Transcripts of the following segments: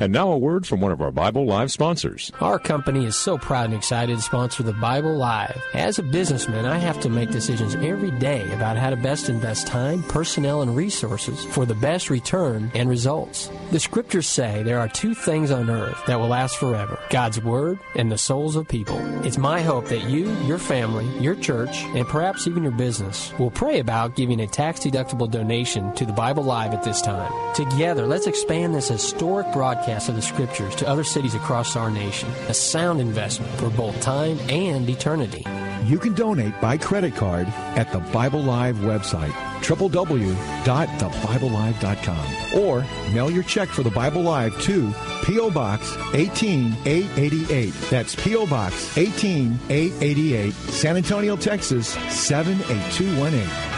And now a word from one of our Bible Live sponsors. Our company is so proud and excited to sponsor the Bible Live. As a businessman, I have to make decisions every day about how to best invest time, personnel, and resources for the best return and results. The scriptures say there are two things on earth that will last forever God's Word and the souls of people. It's my hope that you, your family, your church, and perhaps even your business will pray about giving a tax deductible donation to the Bible Live at this time. Together, let's expand this historic broadcast of the Scriptures to other cities across our nation. A sound investment for both time and eternity. You can donate by credit card at the Bible Live website, www.thebiblelive.com, or mail your check for the Bible Live to P.O. Box 18888. That's P.O. Box 18888, San Antonio, Texas 78218.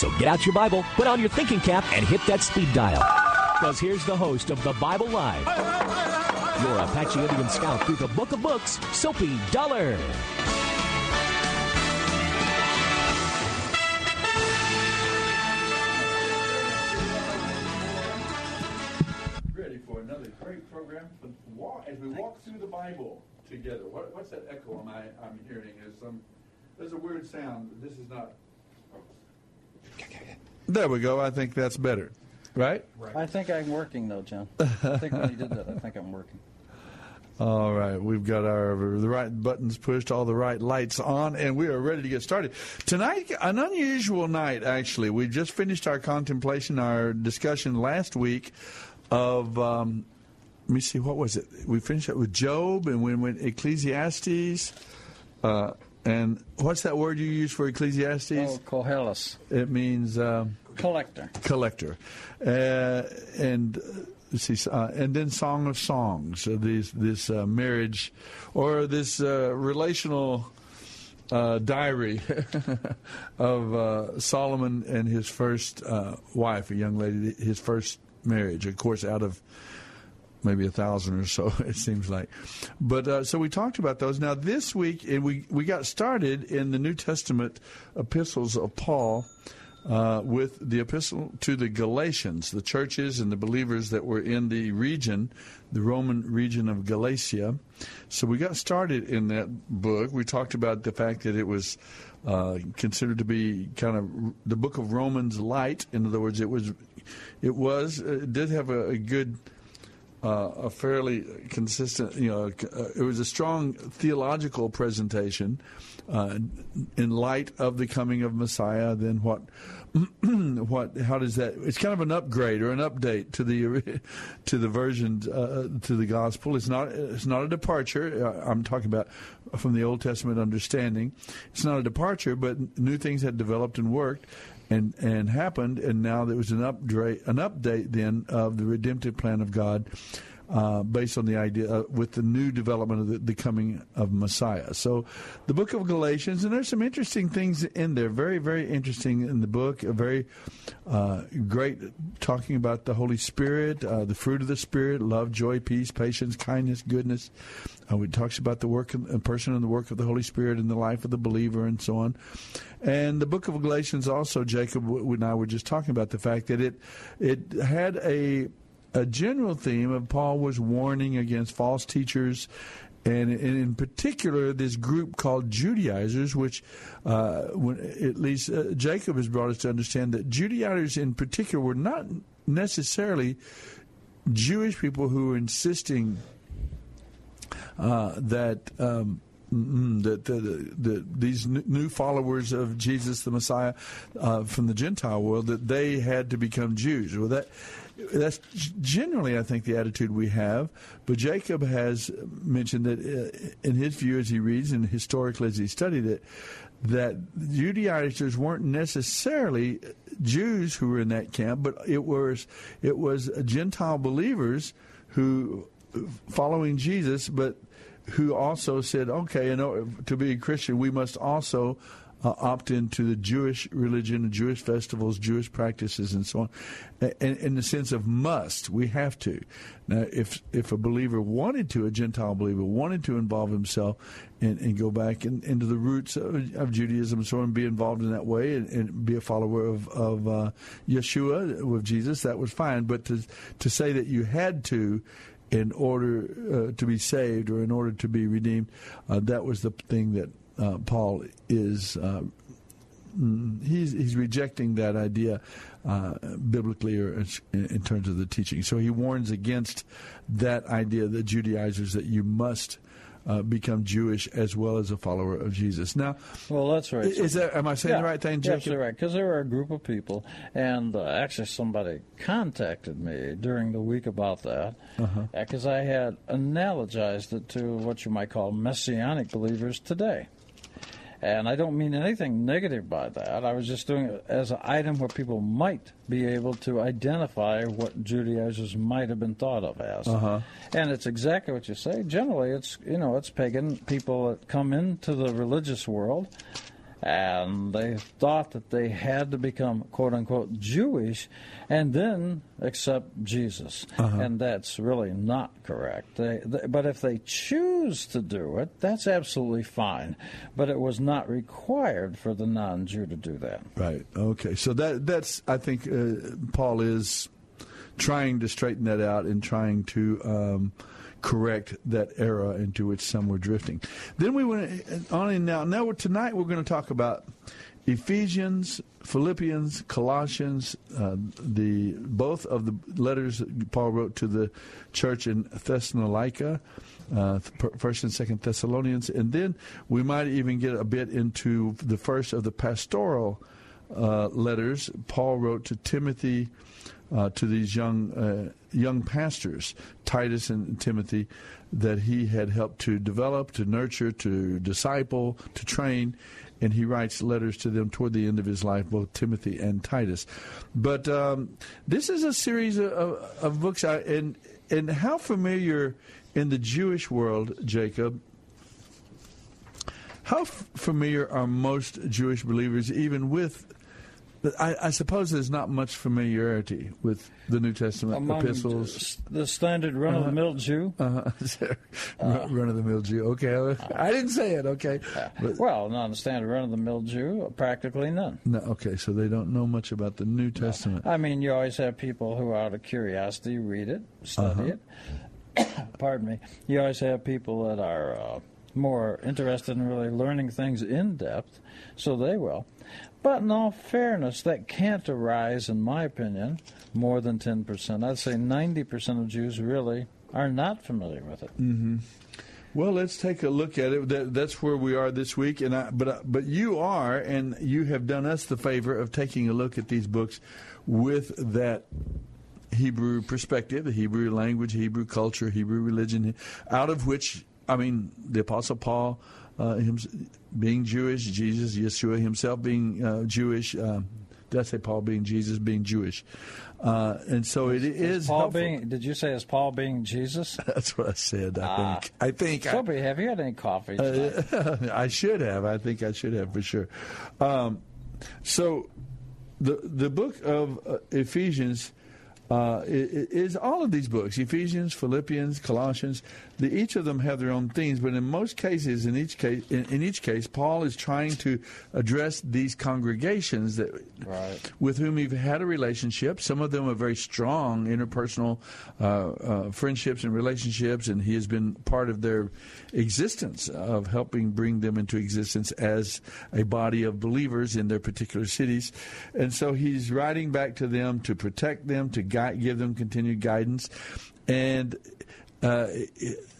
So get out your Bible, put on your thinking cap, and hit that speed dial. Because here's the host of the Bible Live, your Apache Indian scout through the book of books, Soapy Dollar. Ready for another great program as we walk through the Bible together. What, what's that echo am I, I'm hearing? Is some there's a weird sound. This is not. There we go. I think that's better. Right? I think I'm working though, John. I think when you did that, I think I'm working. All right, we've got our the right buttons pushed, all the right lights on, and we are ready to get started. Tonight, an unusual night, actually. We just finished our contemplation, our discussion last week of. Um, let me see, what was it? We finished it with Job, and we went Ecclesiastes. Uh, and what's that word you use for Ecclesiastes? Oh, Koheles. It means um, collector. Collector, uh, and uh, see, uh, and then Song of Songs. So this this uh, marriage, or this uh, relational. Uh, diary of Solomon and his first wife, a young lady, his first marriage, of course, out of maybe a thousand or so it seems like. But uh, so we talked about those. Now this week and we we got started in the new testament epistles of paul uh, with the epistle to the galatians the churches and the believers that were in the region the roman region of galatia. So we got started in that book. We talked about the fact that it was uh, considered to be kind of the book of romans light. In other words it was it was it did have a, a good uh, a fairly consistent, you know, uh, it was a strong theological presentation uh, in light of the coming of Messiah. Then what, what, how does that? It's kind of an upgrade or an update to the to the version uh, to the gospel. It's not it's not a departure. Uh, I'm talking about from the Old Testament understanding. It's not a departure, but new things had developed and worked and and happened, and now there was an update an update then of the redemptive plan of God. Uh, based on the idea uh, with the new development of the, the, coming of Messiah. So, the book of Galatians, and there's some interesting things in there. Very, very interesting in the book. A very uh, great talking about the Holy Spirit, uh, the fruit of the Spirit: love, joy, peace, patience, kindness, goodness. Uh, it talks about the work, of, person, and the work of the Holy Spirit in the life of the believer, and so on. And the book of Galatians also, Jacob and I were just talking about the fact that it it had a a general theme of Paul was warning against false teachers and, in particular this group called Judaizers, which uh, when, at least uh, Jacob has brought us to understand that Judaizers in particular were not necessarily Jewish people who were insisting uh, that. Um, that the, the, the, these new followers of Jesus the Messiah uh, from the Gentile world that they had to become Jews. Well, that that's generally, I think, the attitude we have. But Jacob has mentioned that, uh, in his view, as he reads and historically as he studied it, that Judaizers weren't necessarily Jews who were in that camp, but it was it was Gentile believers who following Jesus, but who also said, okay, in order to be a Christian, we must also uh, opt into the Jewish religion, Jewish festivals, Jewish practices, and so on. In, the sense of must, we have to. Now, if if a believer wanted to, a Gentile believer wanted to involve himself and, and go back in, into the roots of, of, Judaism and so on, be involved in that way and, and be a follower of, of uh, Yeshua with Jesus, that was fine. But to to say that you had to in order uh, to be saved or in order to be redeemed, uh, that was the thing that uh, Paul is uh, mm, he's he's rejecting that idea uh, biblically or in, in, terms of the teaching. So he warns against that idea, the Judaizers, that you must. Uh, become Jewish as well as a follower of Jesus. Now, well, that's right. Is that am I saying yeah, the right thing, Jacob? Absolutely right. Because there were a group of people, and uh, actually somebody contacted me during the week about that, because uh-huh. I had analogized it to what you might call messianic believers today. And I don't mean anything negative by that. I was just doing it as an item where people might be able to identify what Judaizers might have been thought of as. Uh-huh. And it's exactly what you say. Generally, it's you know it's pagan people that come into the religious world and they thought that they had to become quote unquote Jewish and then accept Jesus, uh-huh. and that's really not correct. They, they, but if they choose to do it, that's absolutely fine. But it was not required for the non-Jew to do that. Right. Okay. So that that's I think uh, Paul is trying to straighten that out and trying to. Um, correct that era into which some were drifting. Then we went on in now. Now tonight we're going to talk about Ephesians, Philippians, Colossians, uh, the both of the letters Paul wrote to the church in Thessalonica, uh, First and Second Thessalonians, and then we might even get a bit into the first of the pastoral uh, letters Paul wrote to Timothy uh, to these young uh, young pastors, Titus and Timothy, that he had helped to develop, to nurture, to disciple, to train, and he writes letters to them toward the end of his life, both Timothy and Titus. But um, this is a series of, of books, I, and and how familiar in the Jewish world, Jacob. How f- familiar are most Jewish believers even with I, I, suppose there's not much familiarity with the New Testament Among epistles. The standard run of the mill Jew. Uh-huh. uh, run of the mill Jew. Okay, I didn't say it. Okay. But, well, not the standard run of the mill Jew. Practically none. No. Okay, so they don't know much about the New Testament. No. I mean, you always have people who, out of curiosity, read it, study uh-huh. it. Pardon me. You always have people that are. Uh, more interested in really learning things in depth, so they will. But in all fairness, that can't arise, in my opinion, more than 10%. I'd say 90% of Jews really are not familiar with it. Mm-hmm. Well, let's take a look at it. That, that's where we are this week, and I, but but you are, and you have done us the favor of taking a look at these books with that Hebrew perspective, the Hebrew language, Hebrew culture, Hebrew religion, out of which I mean the Apostle Paul uh, him, being Jewish, Jesus, Yeshua himself being uh, Jewish. Uh, did I say Paul being Jesus, being Jewish? Uh, and so it is. is Paul helpful. being? Did you say is Paul being Jesus? That's what I said. I ah. think. I think. Soapy, I, have you had any coffee? Uh, I should have. I think I should have for sure. Um, so, the the book of uh, Ephesians uh, is all of these books Ephesians, Philippians, Colossians. The, each of them have their own themes, but in most cases, in each case, in, in each case, Paul is trying to address these congregations that right. with whom he had a relationship. Some of them are very strong interpersonal uh, uh, friendships and relationships, and he has been part of their existence of helping bring them into existence as a body of believers in their particular cities. And so he's writing back to them to protect them, to guide, give them continued guidance. And uh,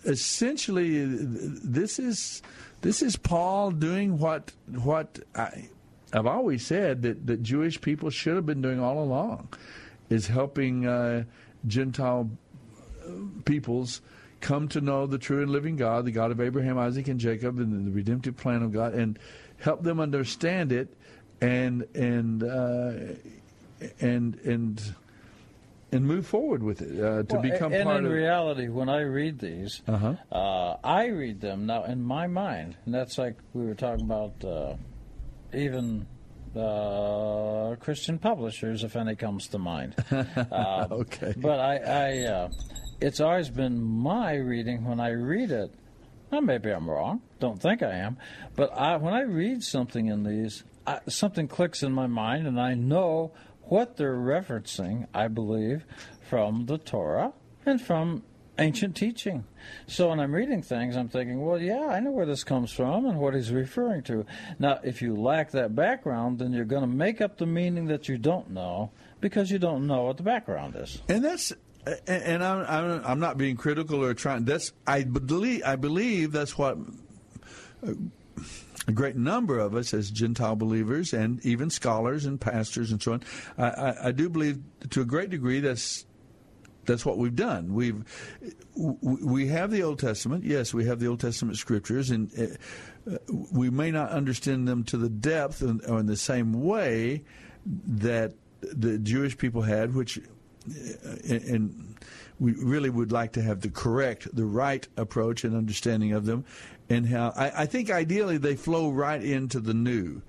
essentially, this is this is Paul doing what what I, have always said that, that Jewish people should have been doing all along, is helping uh, Gentile peoples come to know the true and living God, the God of Abraham, Isaac, and Jacob, and the redemptive plan of God, and help them understand it, and and uh, and and and move forward with it uh, to well, become and part in of. reality, when I read these, uh-huh. uh, I read them now in my mind, and that's like we were talking about, uh, even uh, Christian publishers, if any comes to mind. Uh, okay. But I, I uh, it's always been my reading when I read it. Well, maybe I'm wrong. Don't think I am. But I, when I read something in these, I, something clicks in my mind, and I know what they're referencing, I believe, from the Torah and from ancient teaching. So when I'm reading things, I'm thinking, well, yeah, I know where this comes from and what he's referring to. Now, if you lack that background, then you're going to make up the meaning that you don't know because you don't know what the background is. And that's and I'm, I'm, not being critical or trying. That's I believe I believe that's what a great number of us as Gentile believers and even scholars and pastors and so on. I, I, I do believe to a great degree that's that's what we've done. We've we have the Old Testament. Yes, we have the Old Testament scriptures, and uh, we may not understand them to the depth or in the same way that the Jewish people had, which and we really would like to have the correct, the right approach and understanding of them, and how I, I think ideally they flow right into the new.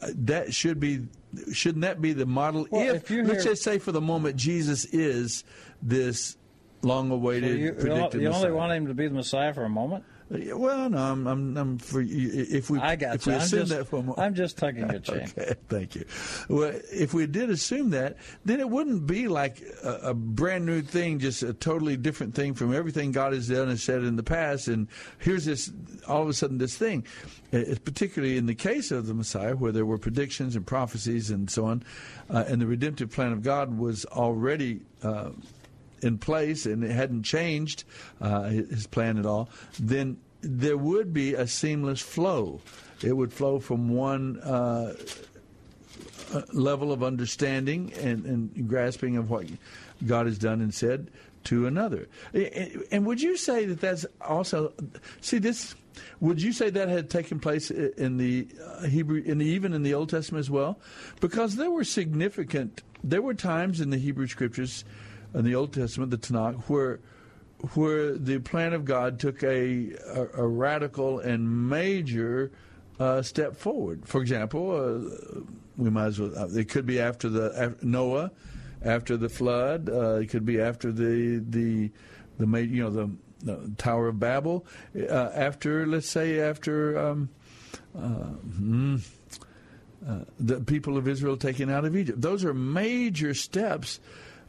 Uh, that should be, shouldn't that be the model? Well, if, if let's just say for the moment Jesus is this long-awaited, so you, predicted you only Messiah. want him to be the Messiah for a moment. Well, no, I'm, I'm, I'm for if we I got if you. we assume just, that for a moment, I'm just tugging your chain. Okay, thank you. Well, if we did assume that, then it wouldn't be like a, a, brand new thing, just a totally different thing from everything God has done and said in the past. And here's this, all of a sudden, this thing. It's particularly in the case of the Messiah, where there were predictions and prophecies and so on, uh, and the redemptive plan of God was already. Uh, in place and it hadn't changed uh, his plan at all, then there would be a seamless flow. It would flow from one uh, level of understanding and, and, grasping of what God has done and said to another. And would you say that that's also see this? Would you say that had taken place in the uh, Hebrew, in the, even in the Old Testament as well? Because there were significant, there were times in the Hebrew Scriptures in the Old Testament, the Tanakh, where where the plan of God took a a, a radical and major uh, step forward. For example, uh, we might as well. Uh, it could be after the after Noah, after the flood. Uh, it could be after the the the you know the, the Tower of Babel. Uh, after let's say after. Um, mm, the people of Israel taken out of Egypt. Those are major steps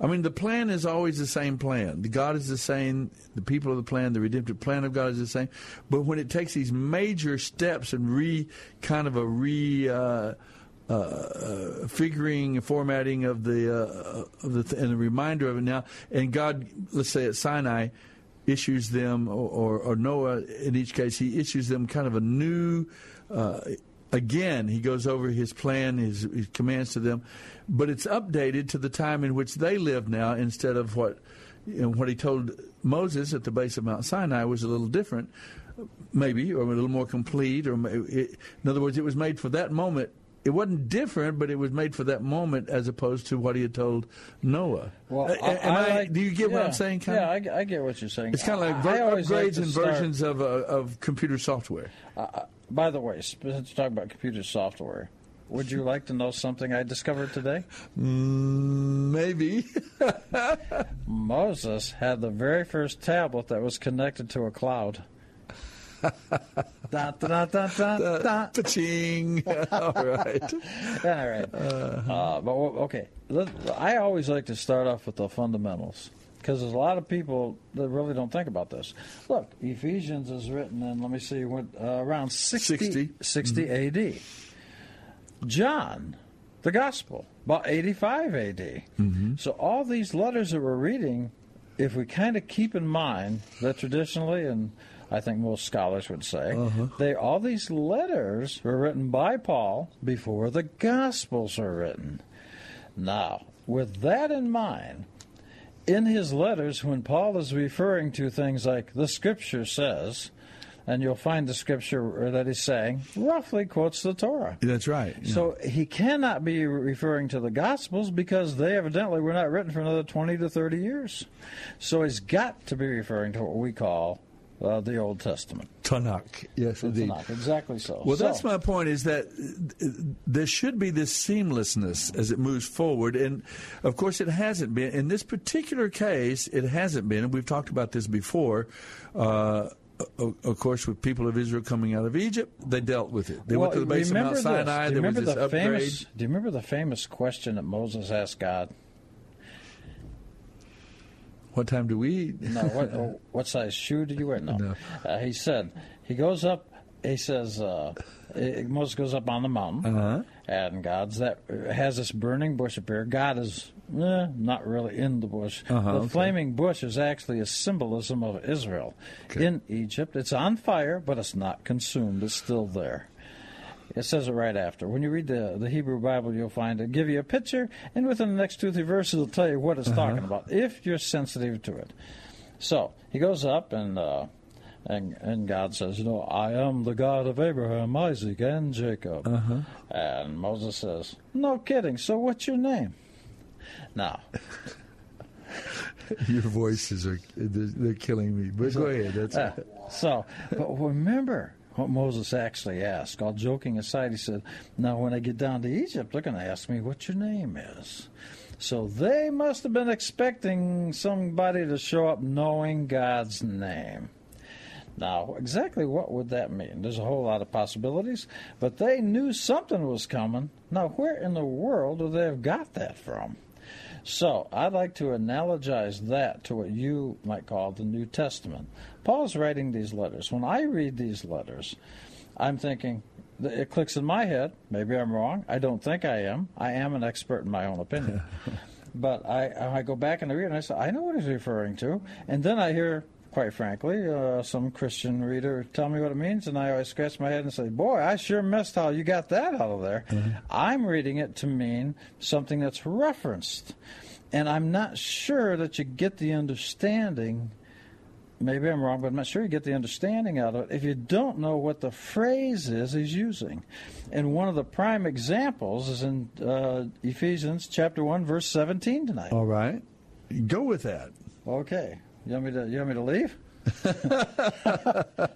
I mean, the plan is always the same plan. God is the same. The people of the plan, the redemptive plan of God is the same. But when it takes these major steps and re kind of a re uh, uh, uh, figuring, formatting of the uh, of the th- and the reminder of it now, and God, let's say at Sinai, issues them, or, or, or Noah in each case, he issues them kind of a new uh, again, he goes over his plan, his, his, commands to them, but it's updated to the time in which they live now instead of what you know, what he told Moses at the base of Mount Sinai was a little different, maybe, or a little more complete. Or it, in other words, it was made for that moment. It wasn't different, but it was made for that moment as opposed to what he had told Noah. Well, I, I like, do you get yeah, what I'm saying? Kind yeah. I, I, get what you're saying. It's kind of like ver- upgrades like and start, versions of, uh, of computer software. Uh, by the way, since talk about computer software, would you like to know something I discovered today? Mm, maybe. Moses had the very first tablet that was connected to a cloud. da, da, da, da, da. Paching. All right. All right. Uh, but okay, I always like to start off with the fundamentals because there's a lot of people that really don't think about this. Look, Ephesians is written in, let me see, what, uh, around 60, 60. 60 Mm-hmm. AD. John, the Gospel, about 85 AD. Mm-hmm. So all these letters that we're reading, if we kind of keep in mind that traditionally, and I think most scholars would say, Uh-huh. they all these letters were written by Paul before the Gospels were written. Now, with that in mind, in his letters, when Paul is referring to things like the Scripture says, and you'll find the Scripture that he's saying roughly quotes the Torah. That's right. yeah. So he cannot be referring to the Gospels because they evidently were not written for another 20 to 30 years. So he's got to be referring to what we call uh, the Old Testament. Tanakh. Yes, The indeed. Tanakh, exactly so. Well, So- that's my point. Is that uh, there should be this seamlessness as it moves forward, and of course, it hasn't been in this particular case. It hasn't been, and we've talked about this before. Uh, of course, with people of Israel coming out of Egypt, they dealt with it. They went to the base of Mount remember this. Sinai. Do you There was remember this the upgrade. famous? Do you remember the famous question that Moses asked God? What time do we eat? No, what, oh, what size shoe do you wear? No. No. Uh, he said, he goes up, he says, uh, Moses goes up on the mountain, Uh-huh. and God's that has this burning bush appear. God is eh, not really in the bush. Uh-huh, the okay. flaming bush is actually a symbolism of Israel. In Egypt, it's on fire, but it's not consumed. It's still there. It says it right after. When you read the, the Hebrew Bible, you'll find it give you a picture, and within the next two or three verses, it'll tell you what it's talking about if you're sensitive to it. So he goes up, and uh, and and God says, "You know, I am the God of Abraham, Isaac, and Jacob." Uh-huh. And Moses says, "No kidding. So what's your name?" Now, Your voices are they're killing me. But go ahead. That's Uh, so, but remember what Moses actually asked. All joking aside, he said, Now, when I get down to Egypt, they're going to ask me what your name is. So they must have been expecting somebody to show up knowing God's name. Now, exactly what would that mean? There's a whole lot of possibilities, but they knew something was coming. Now, where in the world would they have got that from? So, I'd like to analogize that to what you might call the New Testament. Paul's writing these letters. When I read these letters, I'm thinking, it clicks in my head. Maybe I'm wrong. I don't think I am. I am an expert in my own opinion. but I, I go back and I read and I say, I know what he's referring to. And then I hear, quite frankly, uh, some Christian reader tell me what it means, and I always scratch my head and say, Boy, I sure missed how you got that out of there. I'm reading it to mean something that's referenced. And I'm not sure that you get the understanding. Maybe I'm wrong, but I'm not sure you get the understanding out of it if you don't know what the phrase is he's using. And one of the prime examples is in uh, Ephesians chapter 1, verse 17 tonight. all right. Go with that. Okay. You want me to, you want me to leave?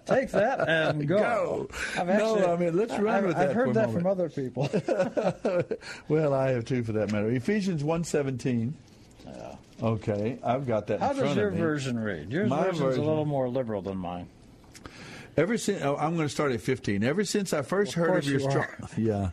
Take that and go. Go. I've No, I mean, let's run I've, with I've heard that moment. from other people. Well, I have two for that matter. Ephesians one seventeen. Okay, I've got that. in How does your version read? Your version's version- a little more liberal than mine. Ever since oh, I'm going to start at 15. Ever since I first Of heard of your you strong, yeah,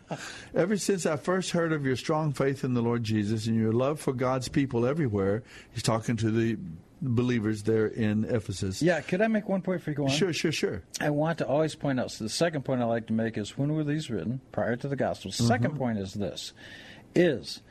ever since I first heard of your strong faith in the Lord Jesus and your love for God's people everywhere. He's talking to the believers there in Ephesus. Yeah, could I make one point for you go on? Sure, sure, sure. I want to always point out. So the second point I like to make is when were these written? Prior to the gospel. 2nd mm-hmm. point is this: is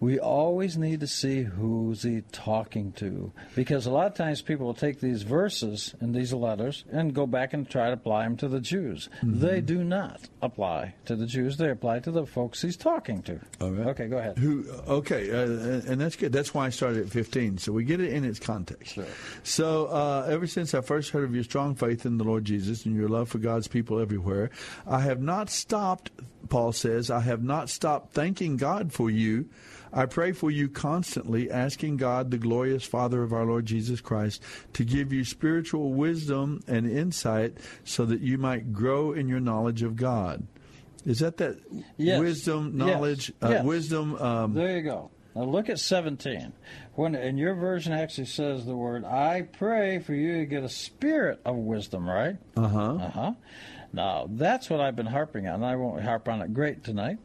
we always need to see who's he talking to, because a lot of times people will take these verses and these letters and go back and try to apply them to the Jews. They do not apply to the Jews; they apply to the folks he's talking to. Right. Okay, go ahead. Who? Okay, uh, and that's good. That's why I started at 15. So we get it in its context. Sure. So uh, ever since I first heard of your strong faith in the Lord Jesus and your love for God's people everywhere, I have not stopped. Paul says, I have not stopped thanking God for you. I pray for you constantly, asking God, the glorious Father of our Lord Jesus Christ, to give you spiritual wisdom and insight so that you might grow in your knowledge of God. Is that that Yes. wisdom, Yes. knowledge, uh, Yes. wisdom? Um, There you go. Now look at 17. When and your version actually says the word "I pray for you to get a spirit of wisdom," right? uh huh. Uh huh. Now that's what I've been harping on. I won't harp on it great tonight,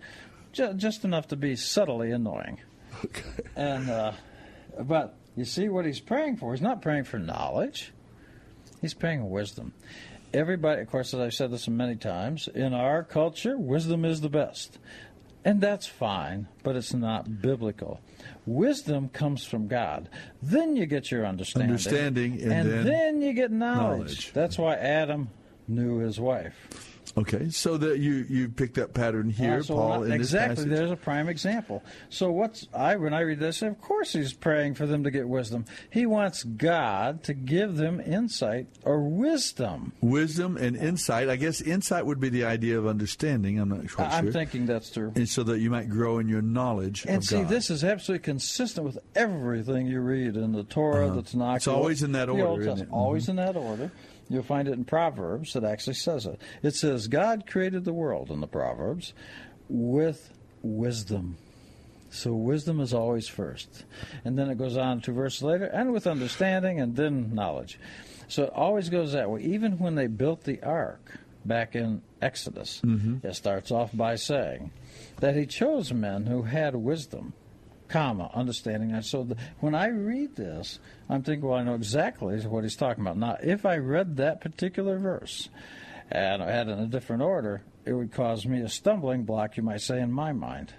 just, just enough to be subtly annoying. Okay. And uh, but you see what he's praying for. He's not praying for knowledge. He's praying wisdom. Everybody, of course, as I've said this many times, in our culture, wisdom is the best. And that's fine, but it's not biblical. Wisdom comes from God. Then you get your understanding. Understanding, and then, then you get knowledge. knowledge. That's why Adam knew his wife. Okay, so that you you picked that pattern here, Uh, so Paul, not- exactly. There's a prime example. So what's I when I read this? Of course, he's praying for them to get wisdom. He wants God to give them insight or wisdom. Wisdom and insight. I guess insight would be the idea of understanding. I'm not quite I'm sure. thinking that's true. and so that you might grow in your knowledge And see, God. this is absolutely consistent with everything you read in the Torah, Uh-huh. the Tanakh. It's always in that order, Old isn't it? Mm-hmm. Always in that order. You'll find it in Proverbs that actually says it. It says, God created the world in the Proverbs with wisdom. So wisdom is always first. And then it goes on two verses later, and with understanding, and then knowledge. So it always goes that way. Even when they built the ark back in Exodus, Mm-hmm. it starts off by saying that he chose men who had wisdom, comma, understanding. And so the, when I read this, I'm thinking, well, I know exactly what he's talking about. Now, if I read that particular verse and I had it in a different order, it would cause me a stumbling block, you might say, in my mind.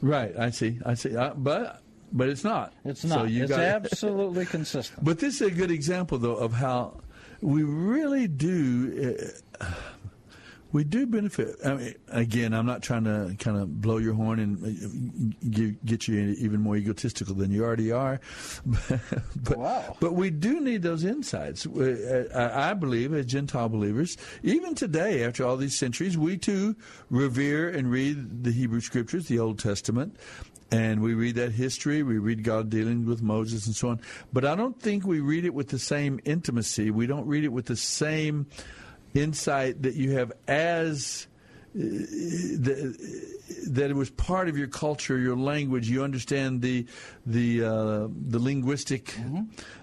right. I see. I see. Uh, but but it's not. It's So not. you it's absolutely consistent. But this is a good example, though, of how we really do. Uh, we do benefit. I mean, again, I'm not trying to kind of blow your horn and uh, get, you even more egotistical than you already are. but, Wow. but we do need those insights. Uh, I believe, as Gentile believers, even today, after all these centuries, we too revere and read the Hebrew Scriptures, the Old Testament. And we read that history, we read God dealing with Moses and so on. But I don't think we read it with the same intimacy. We don't read it with the same insight that you have as uh, the, that it was part of your culture, your language. You understand the the uh, the linguistic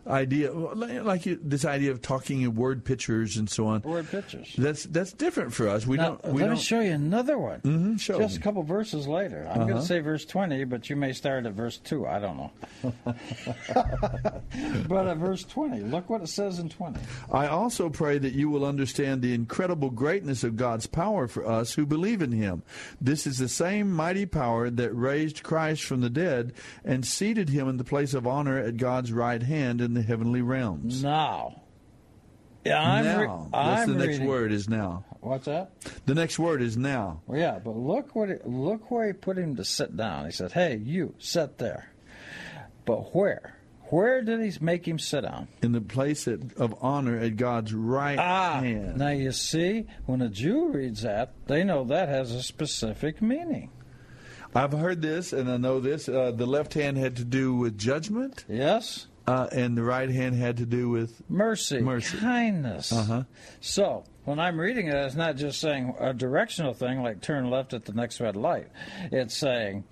idea, like you, this idea of talking in word pictures and so on. Word pictures. That's that's different for us. We Now, don't. We let don't. me show you another one. Mhm, show Just me. a couple verses later. I'm going Uh-huh. to say verse 20, but you may start at verse 2. I don't know. but at verse 20, look what it says in 20. I also pray that you will understand the incredible greatness of God's power for us who believe in Him. This is the same mighty power that raised Christ from the dead and seated Him in the place of honor at God's right hand in the heavenly realms. Now. Yeah, I'm re- That's I'm the next reading- word is now. What's that? The next word is now. Well, yeah, but look what it, look where he put him to sit down. He said, "Hey, you sit there." But where? Where did he make him sit down? In the place at, of honor at God's right Ah, hand. now you see, when a Jew reads that, they know that has a specific meaning. I've heard this and I know this. Uh, the left hand had to do with judgment, Yes, uh, and the right hand had to do with mercy, Mercy. kindness. Uh-huh. So when I'm reading it, it's not just saying a directional thing like turn left at the next red light. It's saying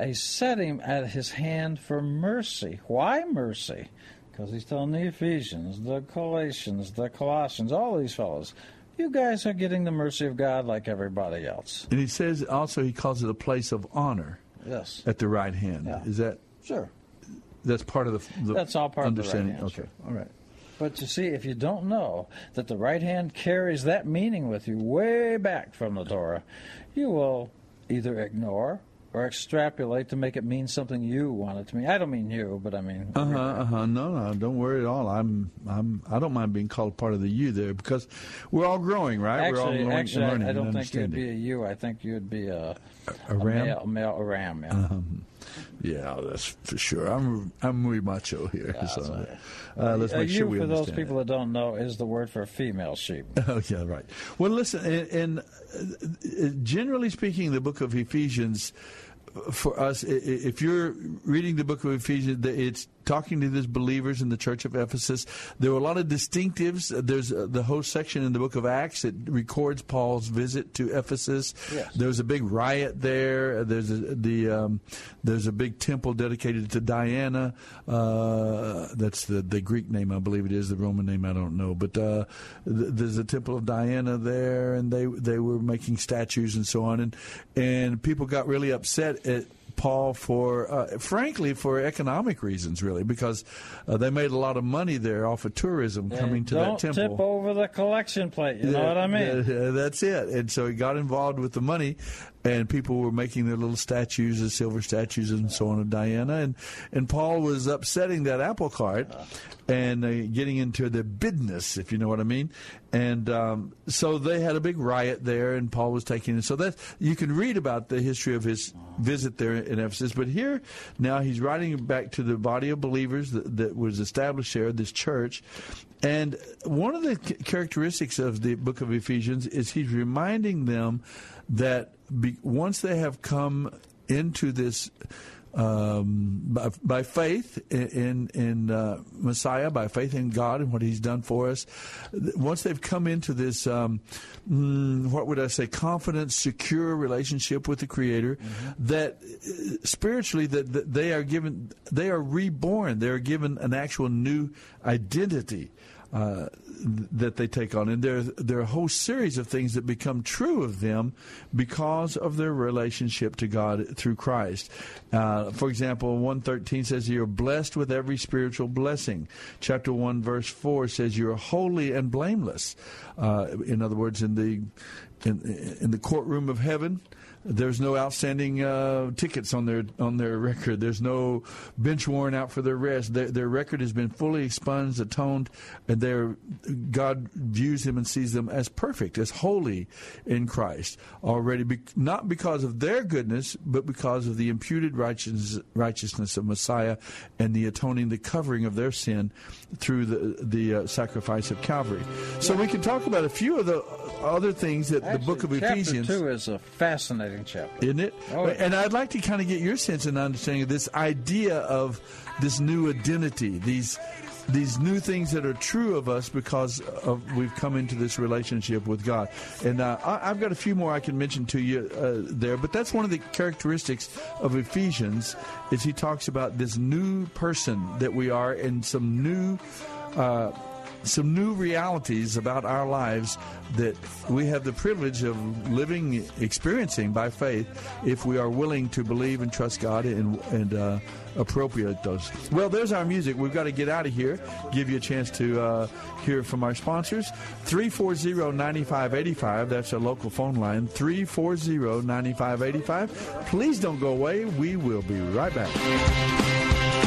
he set him at his hand for mercy. Why mercy? Because he's telling the Ephesians, the Galatians, the Colossians, all these fellows, you guys are getting the mercy of God like everybody else. And he says also he calls it a place of honor Yes. at the right hand. Yeah. Is that Sure. that's part of the, the That's all part of the right understanding? hand, okay, sure. all right. But you see, if you don't know that the right hand carries that meaning with you way back from the Torah, you will either ignore or extrapolate to make it mean something you want it to mean. I don't mean you, but I mean. Uh huh. Uh huh. No, no. Don't worry at all. I'm. I'm. I don't mind being called part of the ewe there because we're all growing, right? we're all Actually, growing, actually, learning I, I don't think you'd be a you. I think you'd be a, A ram? male, male, a ram. Yeah. Yeah, that's for sure. I'm. I'm muy macho here. so, uh, let's a make you, sure we for those people that don't know, is the word for female sheep. Oh yeah, right. Well, listen, and, and uh, generally speaking, the book of Ephesians, uh, for us, if you're reading the book of Ephesians, it's talking to these believers in the church of Ephesus. There were a lot of distinctives. There's uh, the whole section in the book of Acts that records Paul's visit to Ephesus. Yes. There was a big riot there. There's a, the um, there's a big temple dedicated to Diana. Uh, that's the the Greek name, I believe it is. The Roman name, I don't know. But uh, th- there's a temple of Diana there, and they they were making statues and so on, and and people got really upset at Paul for, uh, frankly, for economic reasons, really, because uh, they made a lot of money there off of tourism coming to that temple. tip over the collection plate. You know what I mean? That's it. And so he got involved with the money, and people were making their little statues, the silver statues, and so on of Diana. And and Paul was upsetting that apple cart and uh, getting into the business, if you know what I mean. And um, so they had a big riot there, and Paul was taking it. So that you can read about the history of his visit there in Ephesus. But here now he's writing back to the body of believers that, that was established there, this church. And one of the characteristics of the book of Ephesians is he's reminding them that be, once they have come into this um, by, by faith in in, uh, Messiah, by faith in God and what He's done for us, once they've come into this, um, mm, what would I say, confident, secure relationship with the Creator, that uh, spiritually that, that they are given, they are reborn. They are given an actual new identity uh, that they take on, and there there are a whole series of things that become true of them because of their relationship to God through Christ. Uh, for example, one thirteen says you're blessed with every spiritual blessing. Chapter one verse four says you're holy and blameless. Uh, in other words, in the in, in the courtroom of heaven. There's no outstanding uh, tickets on their on their record. There's no bench warrant out for their arrest. Their, their record has been fully expunged, atoned, and their God views them and sees them as perfect, as holy in Christ already. Be, not because of their goodness, but because of the imputed righteousness, righteousness of Messiah and the atoning, the covering of their sin through the the uh, sacrifice of Calvary. So we can talk about a few of the other things that the book of Actually, Ephesians two is a fascinating chapter. isn't it? Oh, yeah. And I'd like to kind of get your sense and understanding of this idea of this new identity, these these new things that are true of us because of we've come into this relationship with God. And uh, I, I've got a few more I can mention to you uh, there, but that's one of the characteristics of Ephesians is he talks about this new person that we are and some new. Uh, some new realities about our lives that we have the privilege of living, experiencing by faith, if we are willing to believe and trust God and, and uh, appropriate those. Well, there's our music. We've got to get out of here. Give you a chance to uh, hear from our sponsors. 340-9585. That's our local phone line. 340-9585. Please don't go away. We will be right back.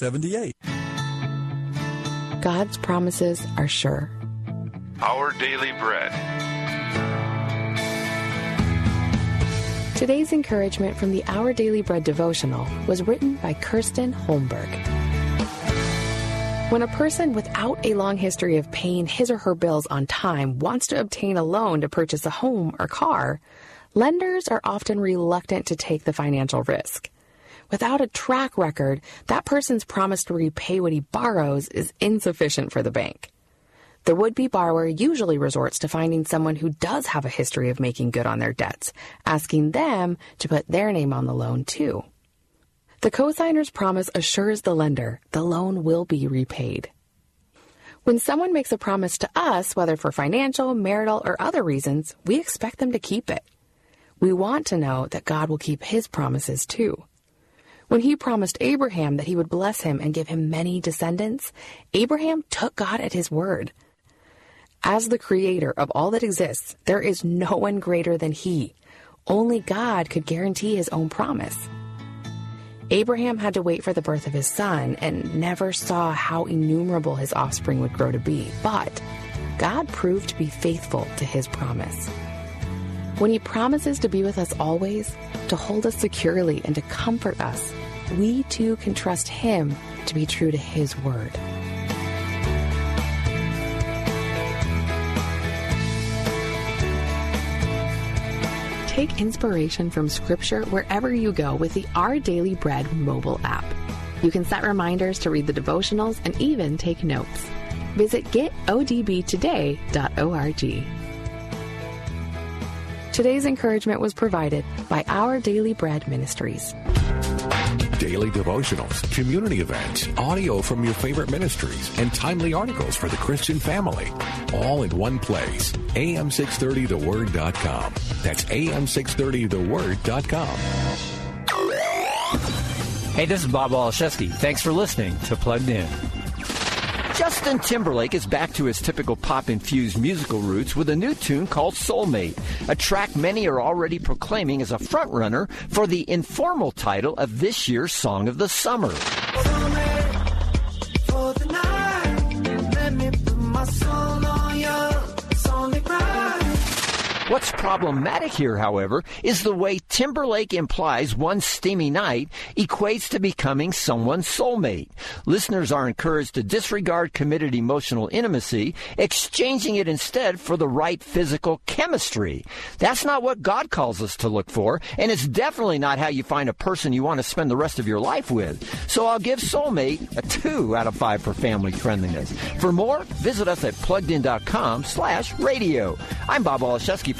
7878. God's promises are sure. Our Daily Bread. Today's encouragement from the Our Daily Bread devotional was written by Kirsten Holmberg. When a person without a long history of paying his or her bills on time wants to obtain a loan to purchase a home or car, lenders are often reluctant to take the financial risk. Without a track record, that person's promise to repay what he borrows is insufficient for the bank. The would be borrower usually resorts to finding someone who does have a history of making good on their debts, asking them to put their name on the loan too. The cosigner's promise assures the lender the loan will be repaid. When someone makes a promise to us, whether for financial, marital, or other reasons, we expect them to keep it. We want to know that God will keep his promises too. When he promised Abraham that he would bless him and give him many descendants, Abraham took God at his word. As the creator of all that exists, there is no one greater than he. Only God could guarantee his own promise. Abraham had to wait for the birth of his son and never saw how innumerable his offspring would grow to be, but God proved to be faithful to his promise. When he promises to be with us always, to hold us securely, and to comfort us, we too can trust him to be true to his word. Take inspiration from Scripture wherever you go with the Our Daily Bread mobile app. You can set reminders to read the devotionals and even take notes. Visit getodbtoday.org. Today's encouragement was provided by Our Daily Bread Ministries. Daily devotionals, community events, audio from your favorite ministries, and timely articles for the Christian family. All in one place. AM630TheWord.com. That's AM630TheWord.com. Hey, this is Bob Waliszewski. Thanks for listening to Plugged In. Justin Timberlake is back to his typical pop infused musical roots with a new tune called Soulmate, a track many are already proclaiming as a frontrunner for the informal title of this year's Song of the Summer. What's problematic here, however, is the way Timberlake implies one steamy night equates to becoming someone's soulmate. Listeners are encouraged to disregard committed emotional intimacy, exchanging it instead for the right physical chemistry. That's not what God calls us to look for, and it's definitely not how you find a person you want to spend the rest of your life with. So I'll give soulmate a 2 out of 5 for family friendliness. For more, visit us at pluggedin.com slash radio. I'm Bob Waliszewski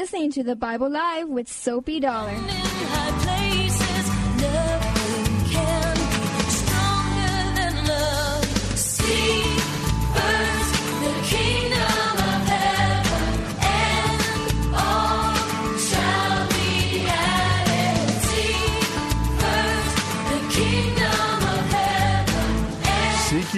listening to the Bible Live with Soapy Dollar.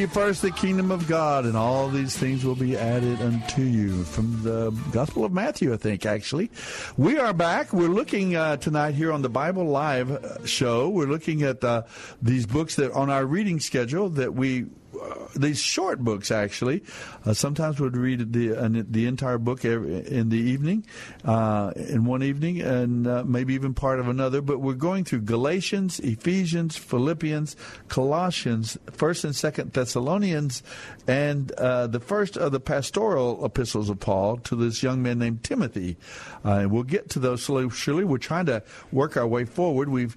Ye first the kingdom of God, and all these things will be added unto you. From the Gospel of Matthew, I think, actually. We are back. We're looking uh, tonight here on the Bible Live uh, show. We're looking at uh, these books that on our reading schedule that we uh, these short books actually. Uh, sometimes we'd read the the entire book in the evening, uh, in one evening, and uh, maybe even part of another. But we're going through Galatians, Ephesians, Philippians, Colossians, First and Second Thessalonians, and the first of the pastoral epistles of Paul to this young man named Timothy. and we'll get to those slowly. We're trying to work our way forward. We've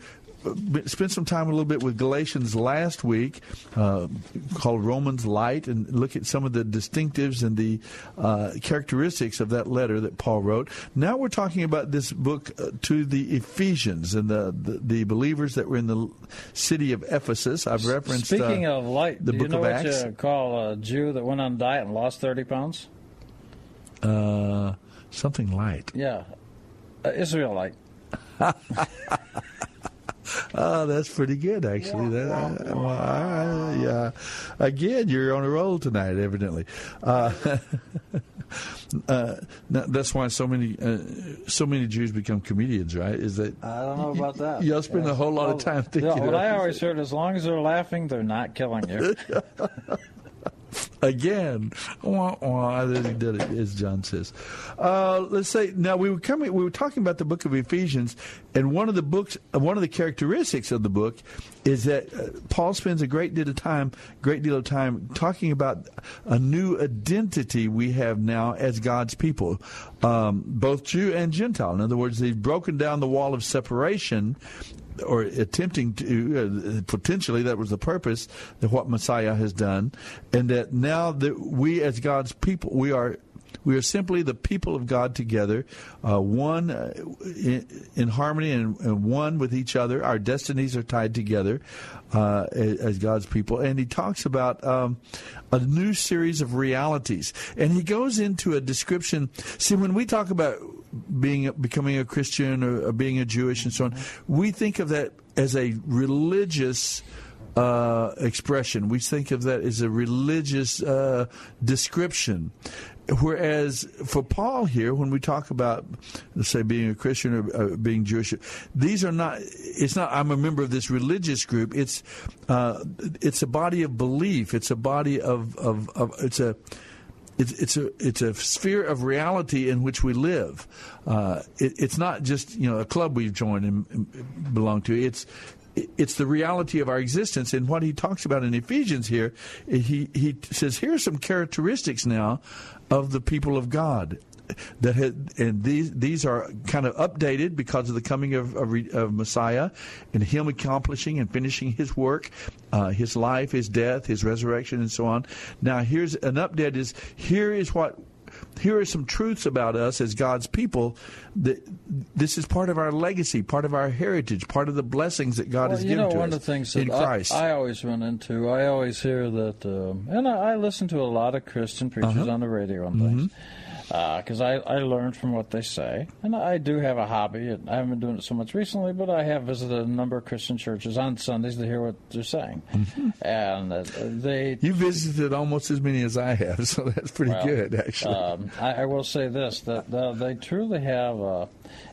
spent some time a little bit with Galatians last week, uh, called Romans Light, and look at some of the distinctives and the uh, characteristics of that letter that Paul wrote. Now we're talking about this book uh, to the Ephesians and the, the, the believers that were in the city of Ephesus. I've referenced. Speaking uh, of light, the do book you know of what Acts. you call a Jew that went on a diet and lost thirty pounds? Uh, something light. Yeah, uh, Israelite. Oh, that's pretty good, actually. That, uh, well, I- yeah. Again, you're on a roll tonight, evidently. Uh, uh, that's why so many uh, so many Jews become comedians, right? Is that I don't know about that. Y'all spend a whole lot of time thinking. Yeah, what I always heard, as long as they're laughing, they're not killing you. again. Wah, wah, did it, as John says. Uh, let's say now we were coming. We were talking about the book of Ephesians, and one of the books, uh, one of the characteristics of the book, is that uh, Paul spends a great deal of time, great deal of time talking about a new identity we have now as God's people, um, both Jew and Gentile. In other words, they've broken down the wall of separation or attempting to uh, potentially that was the purpose of what Messiah has done, and that now that we as God's people we are we are simply the people of God together, uh, one uh, in, in, harmony and, and, one with each other. Our destinies are tied together uh, as God's people. And he talks about um, a new series of realities. And he goes into a description. See, when we talk about being becoming a Christian or, or being a Jewish and so on, we think of that as a religious uh, expression. We think of that as a religious uh, description. Whereas for Paul here, when we talk about, let's say, being a Christian or uh, being Jewish, these are not. It's not. I'm a member of this religious group. It's uh, it's a body of belief. It's a body of of, of it's a. It's, it's a it's a sphere of reality in which we live. Uh, it, it's not just you know a club we've joined and belong to. It's it's the reality of our existence. And what he talks about in Ephesians here, he, he says, here are some characteristics now of the people of God that had, and these these are kind of updated because of the coming of, of, of Messiah and Him accomplishing and finishing His work, uh, His life, His death, His resurrection, and so on. Now, here's an update: is here is what here are some truths about us as God's people. That this is part of our legacy, part of our heritage, part of the blessings that God well, has given know, to one us of the things in that Christ. I, I, always run into, I always hear that, um, and I, I, listen to a lot of Christian preachers uh-huh. on the radio and things. Because uh, I, I learned from what they say. And I do have a hobby. And I haven't been doing it so much recently, but I have visited a number of Christian churches on Sundays to hear what they're saying. Mm-hmm. And uh, they. You visited almost as many as I have, so that's pretty well, good, actually. Um, I, I, will say this that uh, they truly have uh,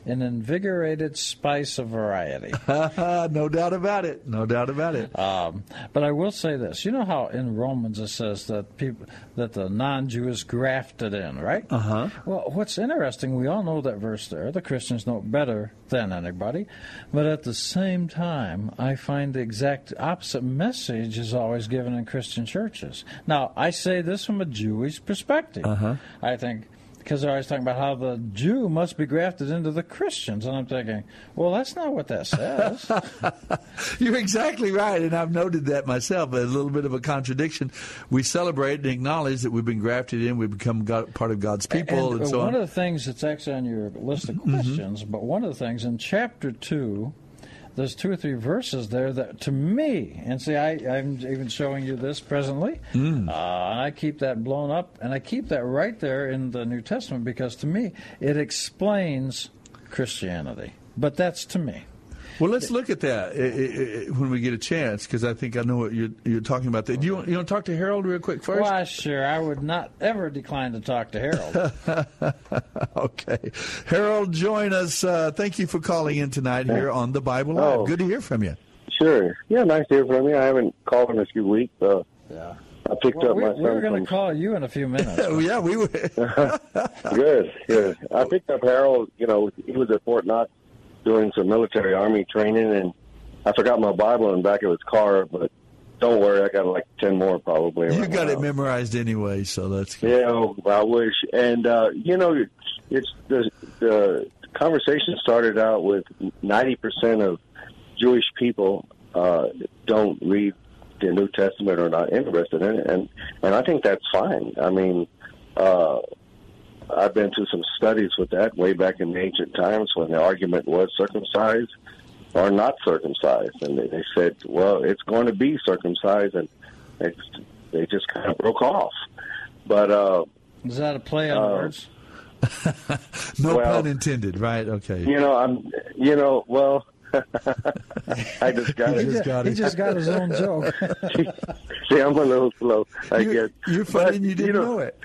an invigorated spice of variety. no doubt about it. No doubt about it. Um, but I will say this: you know how in Romans it says that people that the non-Jew is grafted in, right? Uh huh. Well, what's interesting, we all know that verse there. The Christians know better than anybody, but at the same time, I find the exact opposite message is always given in Christian churches. Now, I say this from a Jewish perspective. Uh-huh. I think because they're always talking about how the Jew must be grafted into the Christians. And I'm thinking, well, that's not what that says. You're exactly right. And I've noted that myself. A little bit of a contradiction. We celebrate and acknowledge that we've been grafted in, we've become God, part of God's people, and, and so one on. of the things that's actually on your list of questions, mm-hmm. but one of the things in chapter 2, there's two or three verses there that to me, and see, I, I'm even showing you this presently, mm. uh, and I keep that blown up, and I keep that right there in the New Testament because to me it explains Christianity. But that's to me. Well, let's look at that when we get a chance, because I think I know what you're, you're talking about. Do you, you want to talk to Harold real quick first? Why, sure. I would not ever decline to talk to Harold. okay. Harold, join us. Uh, thank you for calling in tonight here on the Bible Live. Oh. Good to hear from you. Sure. Yeah, nice to hear from you. I haven't called in a few weeks. Uh, yeah. I picked well, up we, my we were going to call you in a few minutes. yeah, we were. good, good. I picked up Harold. You know, he was at Fort Knox doing some military army training, and I forgot my Bible in the back of his car, but don't worry, I got like ten more probably. You got now. it memorized anyway, so that's good. Yeah, Oh, I wish. And uh, you know, it's the the conversation started out with ninety percent of Jewish people uh, don't read the New Testament or not interested in it, and and I think that's fine. I mean. Uh, I've been through some studies with that way back in the ancient times when the argument was circumcised or not circumcised, and they, they said, "Well, it's going to be circumcised," and they they just kind of broke off. But uh, is that a play on uh, words? no well, pun intended, right? Okay. You know, I'm. You know, well. I just got he it. Just got he it. just got his own joke. See, I'm a little slow. I you're, guess you're funny but, you didn't you know, know it.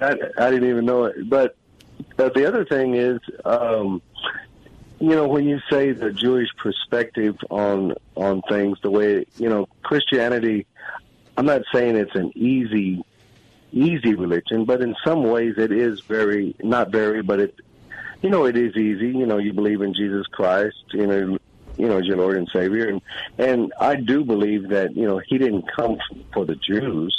I, I didn't even know it. But but the other thing is, um, you know, when you say the Jewish perspective on on things, the way you know Christianity, I'm not saying it's an easy easy religion, but in some ways it is very not very, but it you know it is easy. You know, you believe in Jesus Christ, you know, you know, as your Lord and Savior, and and I do believe that you know He didn't come for the Jews,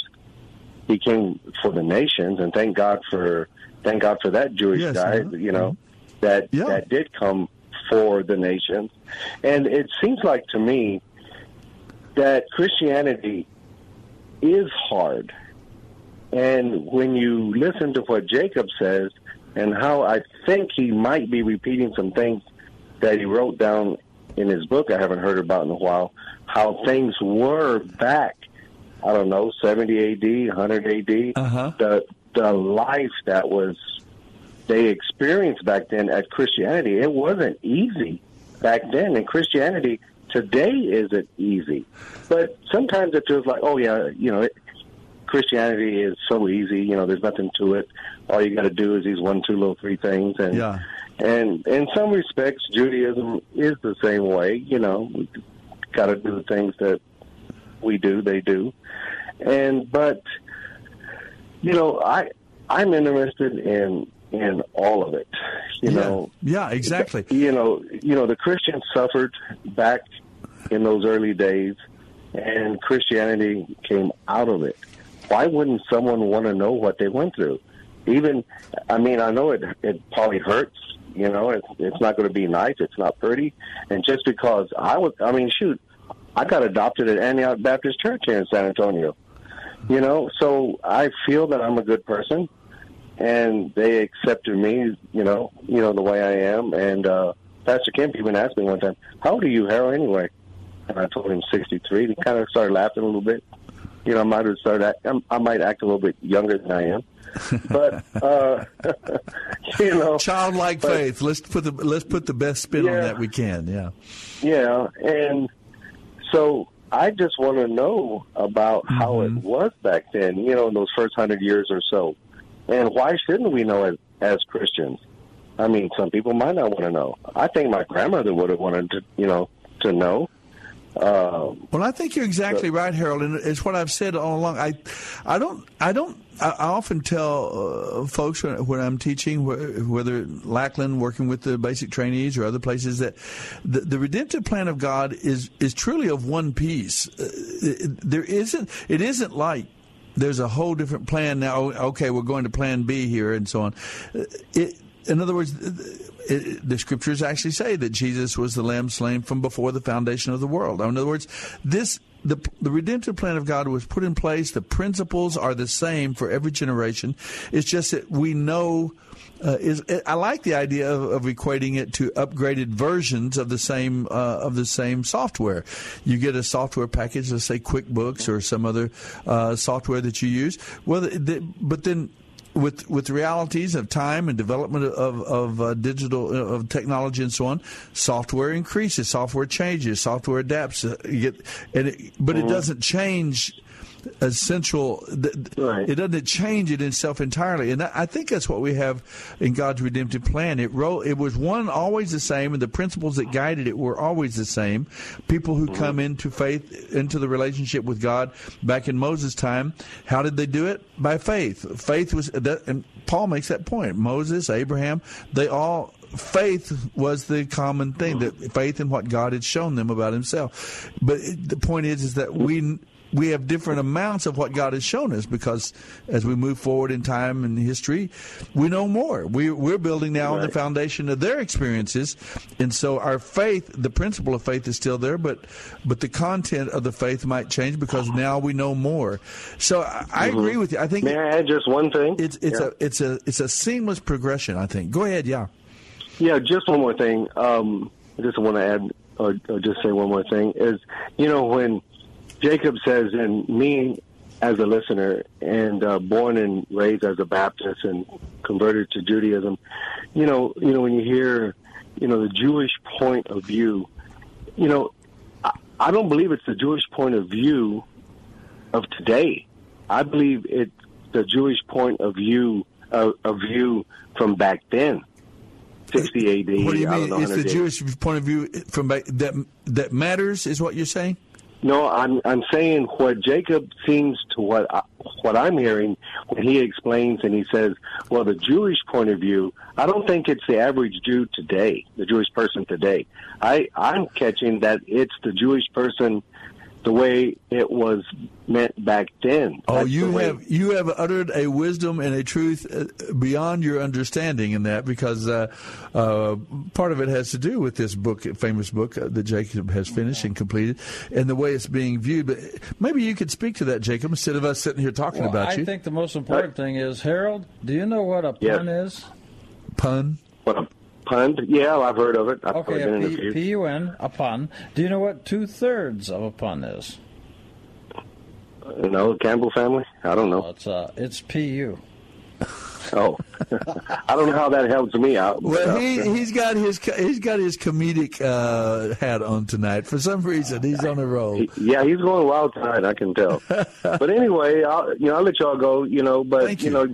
He came for the nations, and thank God for thank God for that Jewish Yes, guy, you know, that Yeah. that did come for the nations, and it seems like to me that Christianity is hard. And when you listen to what Jacob says and how I think he might be repeating some things that he wrote down in his book I haven't heard about in a while, how things were back, I don't know, 70 AD, 100 AD, Uh-huh. the, the life that was they experienced back then at Christianity, it wasn't easy back then. And Christianity today isn't easy. But sometimes it feels like, oh, yeah, you know, it, Christianity is so easy. You know, there's nothing to it. All you got to do is these one, two, little, three things. And, Yeah. and in some respects, Judaism is the same way. You know, got to do the things that we do, they do. And, but, you know, I, I'm interested in, in all of it. You Yeah. know, Yeah, exactly. you know, you know, the Christians suffered back in those early days, and Christianity came out of it. Why wouldn't someone want to know what they went through? Even, I mean, I know it it probably hurts. You know, it, it's not going to be nice. It's not pretty. And just because I was, I mean, shoot, I got adopted at Antioch Baptist Church here in San Antonio. You know, so I feel that I'm a good person and they accepted me, you know, you know the way I am. And uh, Pastor Kemp even asked me one time, "How old are you, Harold?" Anyway, and I told him 63. He kind of started laughing a little bit. You know, I might have started. Act, I'm- might act a little bit younger than I am, but uh, you know, childlike but- faith. Let's put the let's put the best spin on that we can. Yeah. Yeah, and so I just want to know about how it mm-hmm. was back then, you know, in those first hundred years or so. And why shouldn't we know it as Christians? I mean, some people might not want to know. I think my grandmother would have wanted to, you know, to know. Um, Well, I think you're exactly right, Harold, and it's what I've said all along. I, I don't, I don't. I I often tell uh, folks when, when I'm teaching, wh- whether Lackland, working with the basic trainees or other places, that the, the redemptive plan of God is is truly of one piece. Uh, it- there isn't. It isn't like there's a whole different plan now. Okay, we're going to Plan B here, and so on. Uh, It, in other words, it, the scriptures actually say that Jesus was the lamb slain from before the foundation of the world. In other words, this the the redemptive plan of God was put in place. The principles are the same for every generation. It's just that we know. Uh, is I like the idea of, of equating it to upgraded versions of the same uh, of the same software. You get a software package, let's say QuickBooks or some other uh, software that you use. Well, the, but then with with realities of time and development of of uh, digital uh, of technology and so on, software increases, software changes, software adapts. Uh, you get, and it, but it Mhm. doesn't change essential. th- It doesn't change it itself entirely, and that, I think that's what we have in God's redemptive plan. It ro- it was one always the same, and the principles that guided it were always the same. People who mm-hmm. come into faith, into the relationship with God back in Moses' time, how did they do it? By faith. Faith was, that, and Paul makes that point. Moses, Abraham, they all faith was the common thing mm-hmm. that faith in what God had shown them about Himself. But the point is, is that we we have different amounts of what God has shown us because as we move forward in time and history, we know more. We we're building now on the foundation of their experiences, and so our faith, the principle of faith, is still there, but but the content of the faith might change because now we know more. So I, I Mhm. agree with you. I think. May I add just one thing? It's it's Yeah. a it's a it's a seamless progression. I think. Go ahead. Yeah. Yeah, just one more thing. Um, I just want to add, or, or just say one more thing is, you know, when Jacob says, and me as a listener and uh, born and raised as a Baptist and converted to Judaism, you know, you know, when you hear, you know, the Jewish point of view, you know, I, I don't believe it's the Jewish point of view of today. I believe it's the Jewish point of view of, of view from back then. 60 AD. What do you mean? know, It's the 100 AD. Jewish point of view from back, that that matters, is what you're saying? No, I'm I'm saying what Jacob seems to what I, what I'm hearing when he explains and he says, well, the Jewish point of view. I don't think it's the average Jew today, the Jewish person today. I I'm catching that it's the Jewish person the way it was meant back then. Oh, That's you the have you have uttered a wisdom and a truth uh, beyond your understanding in that because uh, uh, part of it has to do with this book, famous book uh, that Jacob has finished and completed, and the way it's being viewed. But maybe you could speak to that, Jacob, instead of us sitting here talking Well, about I you. I think the most important thing is Harold. Do you know what a Yes. pun is? Pun. What a pun? Yeah, I've heard of it. I've Okay, probably been in a a P- few. P-U-N, a pun. Do you know what two thirds of a pun is? You no, Campbell family. I don't know. It's uh, it's P-U. Oh, I don't know how that helps me out. Well, Uh, he he's got his he's got his comedic uh, hat on tonight. For some reason, he's on a roll. Yeah, he's going wild tonight. I can tell. but anyway, I'll, you know, I'll let y'all go. You know, but you. know,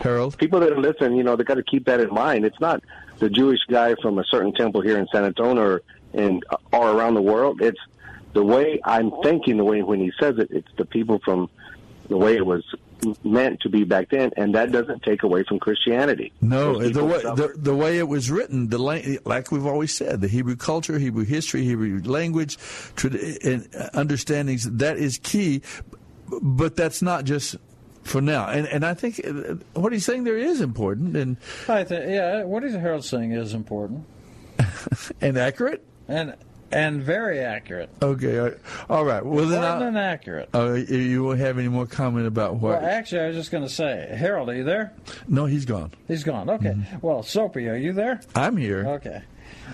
Harold, people that are listening, you know, they got to keep that in mind. It's not the Jewish guy from a certain temple here in San Antonio or in or around the world. It's the way I'm thinking. The way when he says it, it's the people from the way it was meant to be back then, and that doesn't take away from Christianity. No, the way the, the way it was written, the like we've always said, the Hebrew culture, Hebrew history, Hebrew language, and understandings that is key. But that's not just for now. And and I think uh, what he's saying there is important and I think, yeah, what is Harold saying is important and accurate. and and very accurate. Okay, all- right. Well then, More than accurate. uh, you won't have any more comment about what? Well, actually, I was just going to say, Harold, are you there? no, he's gone. He's gone. Okay. Well, Soapy, are you there? I'm here. Okay.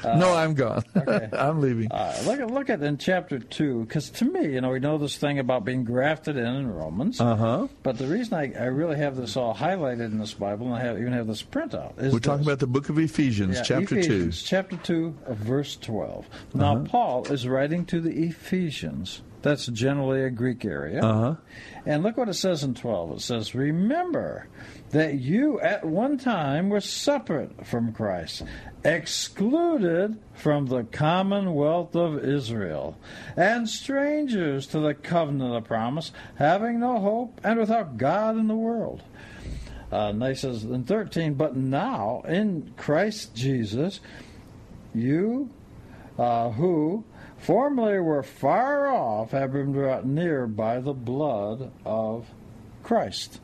No, I'm gone. okay. I'm leaving. Uh, look at look at in chapter two, because to me, you know, we know this thing about being grafted in in Romans. Uh huh. But the reason I, I really have this all highlighted in this Bible, and I have, even have this printout, is We're talking about the book of Ephesians, Yeah, chapter Ephesians, chapter 2, of verse 12. Now, Uh-huh. Paul is writing to the Ephesians. That's generally a Greek area. Uh huh. And look what it says in 12. It says, Remember that you at one time were separate from Christ, excluded from the commonwealth of Israel, and strangers to the covenant of promise, having no hope and without God in the world. Uh, and he says in 13, But now in Christ Jesus, you uh, who formerly were far off have been brought near by the blood of Christ.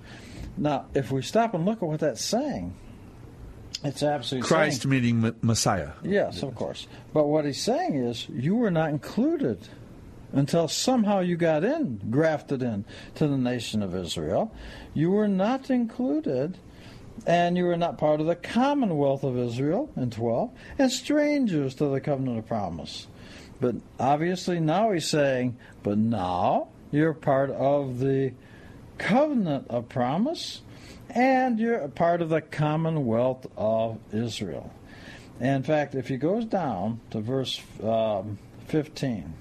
Now, if we stop and look at what that's saying, it's absolutely Christ saying- meaning M- Messiah. Yes, of course. But what he's saying is you were not included until somehow you got in, grafted in to the nation of Israel. You were not included, and you were not part of the commonwealth of Israel in 12, and strangers to the covenant of promise. But obviously now he's saying, but now you're part of the covenant of promise, and you're a part of the commonwealth of Israel. In fact, if he goes down to verse um, 15,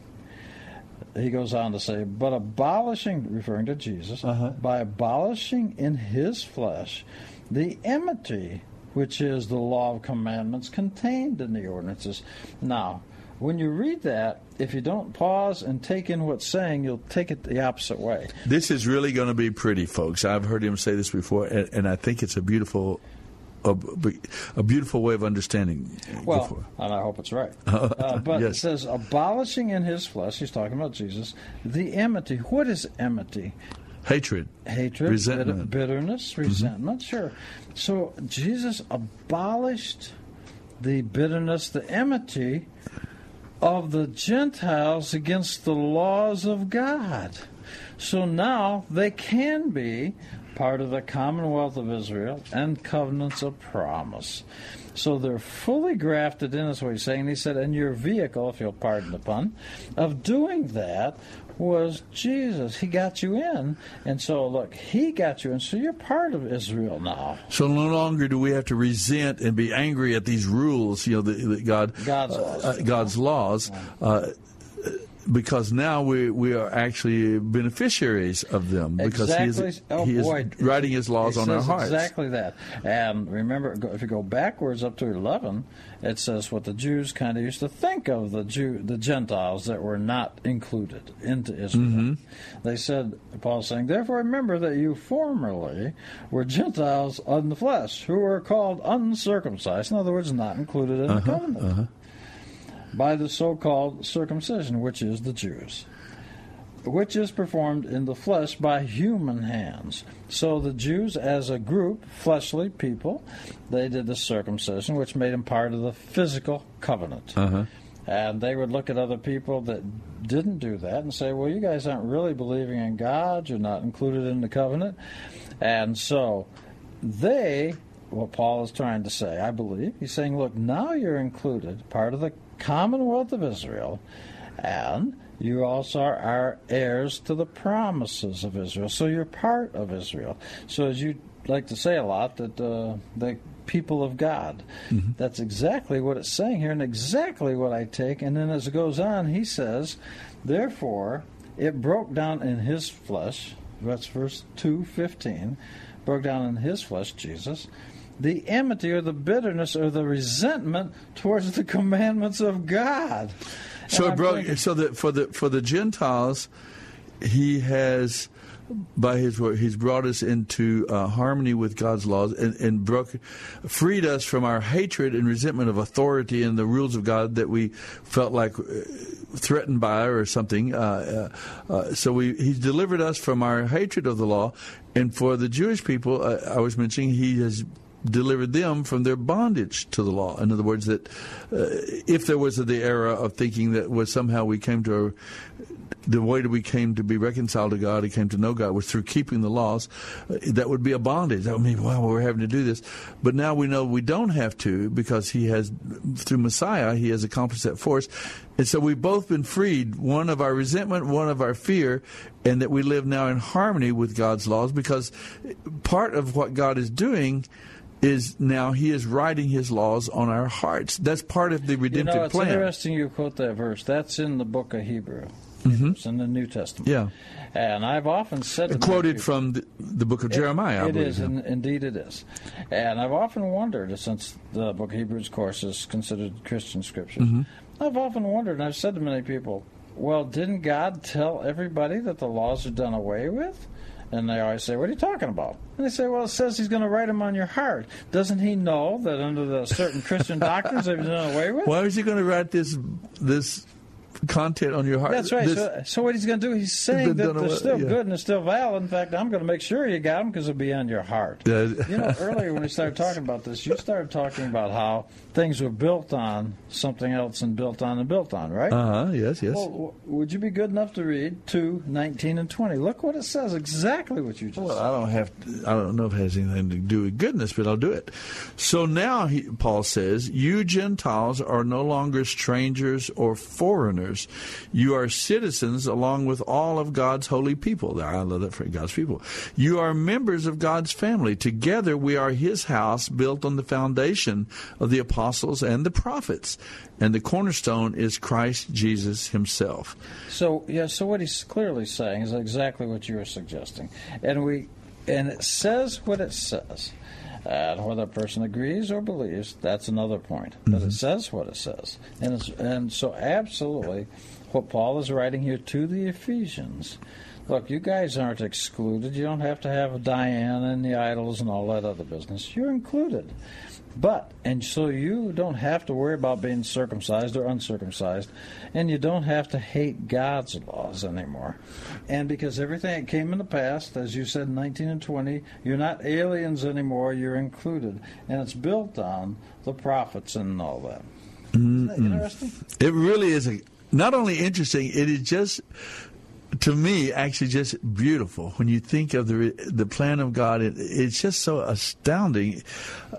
he goes on to say, But abolishing, referring to Jesus, by abolishing in his flesh the enmity which is the law of commandments contained in the ordinances. Now, when you read that, if you don't pause and take in what's saying, you'll take it the opposite way. This is really going to be pretty, folks. I've heard him say this before, and, and I think it's a beautiful, a, a beautiful way of understanding. Well, and I hope it's right. Uh, but it says, abolishing in his flesh, he's talking about Jesus, the enmity. What is enmity? hatred, Hatred, resentment. bit- bitterness, resentment, sure. So Jesus abolished the bitterness, the enmity of the Gentiles against the laws of God. So now they can be part of the commonwealth of Israel and covenants of promise. So they're fully grafted in, is what he's saying. He said, and your vehicle, if you'll pardon the pun, of doing that was Jesus. He got you in. And so, look, he got you in. So you're part of Israel now. So no longer do we have to resent and be angry at these rules, you know, that, God God's uh, laws. uh, God's laws. Uh, because now we we are actually beneficiaries of them because exactly. he is, oh, he is boy. writing his laws it on our hearts. Exactly that. And remember, if you go backwards up to eleven, it says what the Jews kind of used to think of the Jew, the Gentiles that were not included into Israel. Mhm. They said, Paul's saying, therefore remember that you formerly were Gentiles in the flesh, who were called uncircumcised. In other words, not included in the Uh-huh, covenant uh-huh. By the so-called circumcision, which is the Jews, which is performed in the flesh by human hands. So the Jews, as a group, fleshly people, they did the circumcision, which made them part of the physical covenant. Uh-huh. And they would look at other people that didn't do that and say, well, you guys aren't really believing in God. You're not included in the covenant. And so they, what Paul is trying to say, I believe, he's saying, look, now you're included, part of the commonwealth of Israel, and you also are heirs to the promises of Israel. So you're part of Israel. So as you like to say a lot, that uh, the people of God. That's exactly what it's saying here, and exactly what I take. And then as it goes on, he says, Therefore, it broke down in his flesh. That's verse 215. Broke down in his flesh, Jesus, the enmity or the bitterness or the resentment towards the commandments of God. So it broke. thinking- So that for the for the Gentiles, he has by his word he's brought us into uh, harmony with God's laws and, and broke freed us from our hatred and resentment of authority and the rules of God that we felt like uh, threatened by or something. Uh, uh, uh, so we he's delivered us from our hatred of the law, and for the Jewish people, uh, I was mentioning he has delivered them from their bondage to the law. In other words, that uh, if there was the era of thinking that was somehow we came to a, the way that we came to be reconciled to God, we came to know God was through keeping the laws. uh, That would be a bondage. That would mean, wow, we're having to do this. But now we know we don't have to because He has, through Messiah, He has accomplished that for us. And so we've both been freed, one of our resentment, one of our fear, and that we live now in harmony with God's laws because part of what God is doing is now He is writing His laws on our hearts. That's part of the You redemptive know, it's plan. interesting you quote that verse. That's in the book of Hebrew. It's in the New Testament. Mm-hmm. Yeah. And I've often said to Quoted people- from the, the book of Jeremiah, I It is, in, indeed it is. And I've often wondered, since the book of Hebrews, of course, is considered Christian scriptures, Mhm. I've often wondered, and I've said to many people, well, didn't God tell everybody that the laws are done away with? And they always say, What are you talking about? And they say, Well, it says He's going to write them on your heart. Doesn't He know that under the certain Christian doctrines they've done away with? Why is he going to write this this content on your heart? That's right. This- so, so what he's going to do, he's saying that they're still yeah. good and they're still valid. In fact, I'm going to make sure you got them because it'll be on your heart. You know, earlier when we started talking about this, you started talking about how things were built on something else and built on and built on, right? Uh huh. Yes. Yes. Well, would you be good enough to read 2, 19, and 20? Look what it says, exactly what you just Well, I don't have. To, I don't know if it has anything to do with goodness, but I'll do it. So now, he, Paul says, "You Gentiles are no longer strangers or foreigners. You are citizens along with all of God's holy people." I love that phrase, God's people. You are members of God's family. Together, we are His house, built on the foundation of the apostles and the prophets, and the cornerstone is Christ Jesus Himself. So yeah, so what he's clearly saying is exactly what you were suggesting, and we, and it says what it says. And whether a person agrees or believes, that's another point. But it mm-hmm. says what it says, and it's, and so absolutely, what Paul is writing here to the Ephesians. Look, you guys aren't excluded. You don't have to have Diana and the idols and all that other business. You're included. But, and so you don't have to worry about being circumcised or uncircumcised, and you don't have to hate God's laws anymore. And because everything that came in the past, as you said in 19 and 20, you're not aliens anymore, you're included. And it's built on the prophets and all that. Isn't that interesting? It really is a, not only interesting, it is just to me actually just beautiful when you think of the the plan of God. It, it's just so astounding,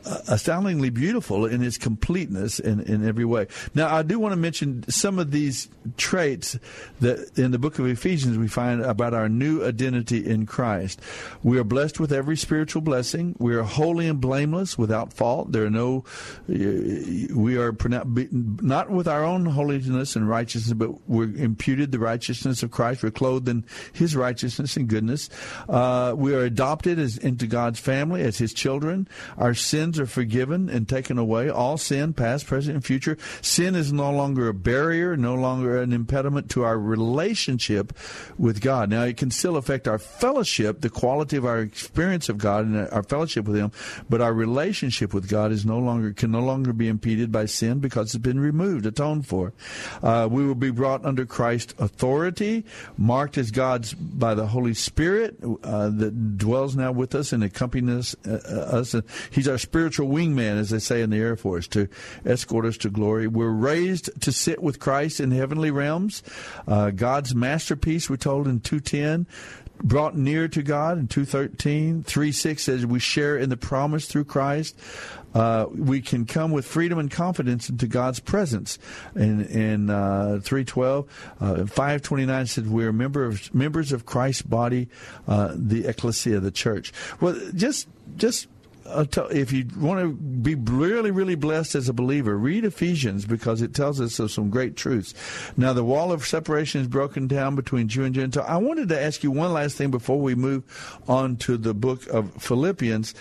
uh, astoundingly beautiful in its completeness in, in every way. Now, I do want to mention some of these traits that in the book of Ephesians we find about our new identity in Christ. We are blessed with every spiritual blessing. We are holy and blameless, without fault. There are no. We are not with our own holiness and righteousness, but we're imputed the righteousness of Christ. We're clothed in His righteousness and goodness. Uh, we are adopted as, into God's family as His children. Our sins are forgiven and taken away. All sin, past, present, and future. Sin is no longer a barrier, no longer an impediment to our relationship with God. Now, it can still affect our fellowship, the quality of our experience of God and our fellowship with Him, but our relationship with God is no longer can no longer be impeded by sin because it's been removed, atoned for. Uh, we will be brought under Christ's authority marked as God's by the Holy Spirit uh, that dwells now with us and accompanies us. Uh, us. He's our spiritual wingman, as they say in the Air Force, to escort us to glory. We're raised to sit with Christ in heavenly realms. Uh, God's masterpiece, we're told in 210 brought near to God in 213. 3 6 says we share in the promise through Christ. Uh, we can come with freedom and confidence into God's presence. In, in uh, 312, uh, 529 says we're member of, members of Christ's body, uh, the ecclesia, the church. Well, just just if you want to be really, really blessed as a believer, read Ephesians because it tells us of some great truths. Now, the wall of separation is broken down between Jew and Gentile. I wanted to ask you one last thing before we move on to the book of Philippians.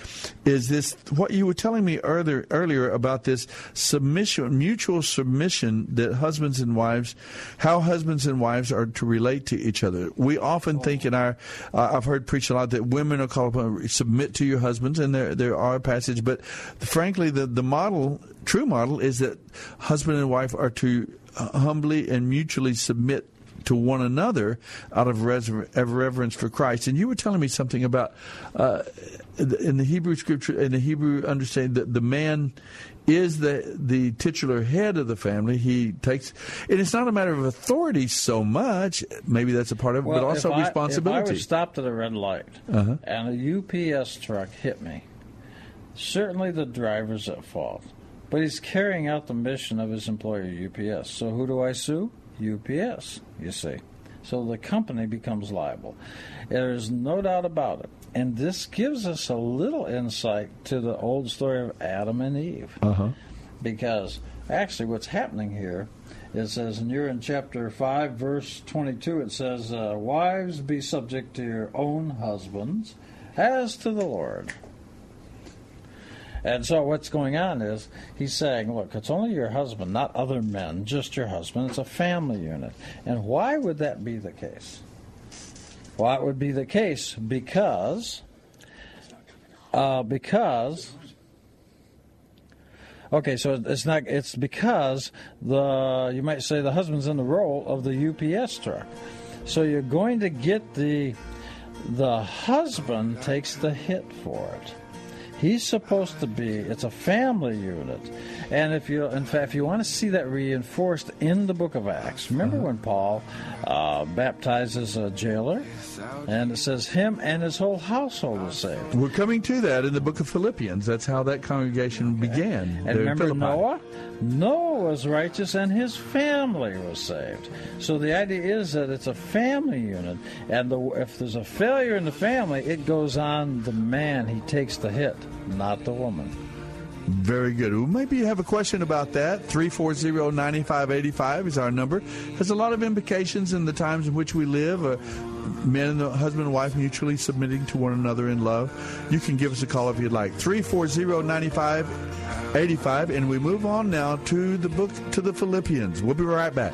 Is this what you were telling me earlier, earlier about this submission, mutual submission that husbands and wives, how husbands and wives are to relate to each other? We often think in our, uh, I've heard preach a lot that women are called upon to submit to your husbands, and they're, they're our passage, but frankly, the, the model, true model, is that husband and wife are to humbly and mutually submit to one another out of reverence for Christ. And you were telling me something about uh, in the Hebrew scripture, in the Hebrew understanding that the man is the the titular head of the family. He takes, and it's not a matter of authority so much. Maybe that's a part of it, well, but also if responsibility. I, if I was stopped at a red light uh-huh. and a UPS truck hit me, Certainly the driver's at fault, but he's carrying out the mission of his employer, UPS. So who do I sue? UPS, you see. So the company becomes liable. There's no doubt about it. And this gives us a little insight to the old story of Adam and Eve. Uh-huh. Because actually, what's happening here it says, and you're in chapter 5, verse 22, it says, uh, Wives, be subject to your own husbands as to the Lord. And so what's going on is he's saying, look, it's only your husband, not other men, just your husband. It's a family unit. And why would that be the case? Well, it would be the case because uh, because okay, so it's not it's because the you might say the husband's in the role of the UPS truck. So you're going to get the the husband takes the hit for it. He's supposed to be. It's a family unit, and if you, in fact, if you want to see that reinforced in the Book of Acts, remember uh-huh. when Paul uh, baptizes a jailer, and it says him and his whole household was saved. We're coming to that in the Book of Philippians. That's how that congregation okay. began. And remember Noah. Noah was righteous, and his family was saved. So the idea is that it's a family unit, and the, if there's a failure in the family, it goes on the man. He takes the hit not the woman. Very good. Well, maybe you have a question about that. 340-9585 is our number. Has a lot of implications in the times in which we live. Uh, men and husband and wife mutually submitting to one another in love. You can give us a call if you'd like. 340-9585. And we move on now to the book, to the Philippians. We'll be right back.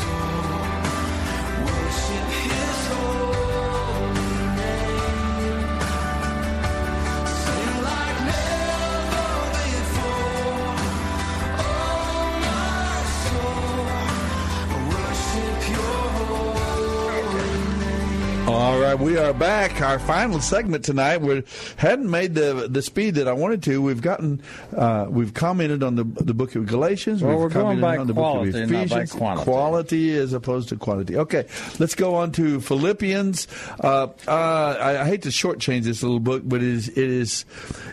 All right, we are back. Our final segment tonight. We hadn't made the the speed that I wanted to. We've gotten, uh, we've commented on the the book of Galatians. Well, we've we're going commented by on the quality, book of not by Ephesians. quantity. Quality as opposed to quantity. Okay, let's go on to Philippians. Uh, uh, I, I hate to shortchange this little book, but it is it is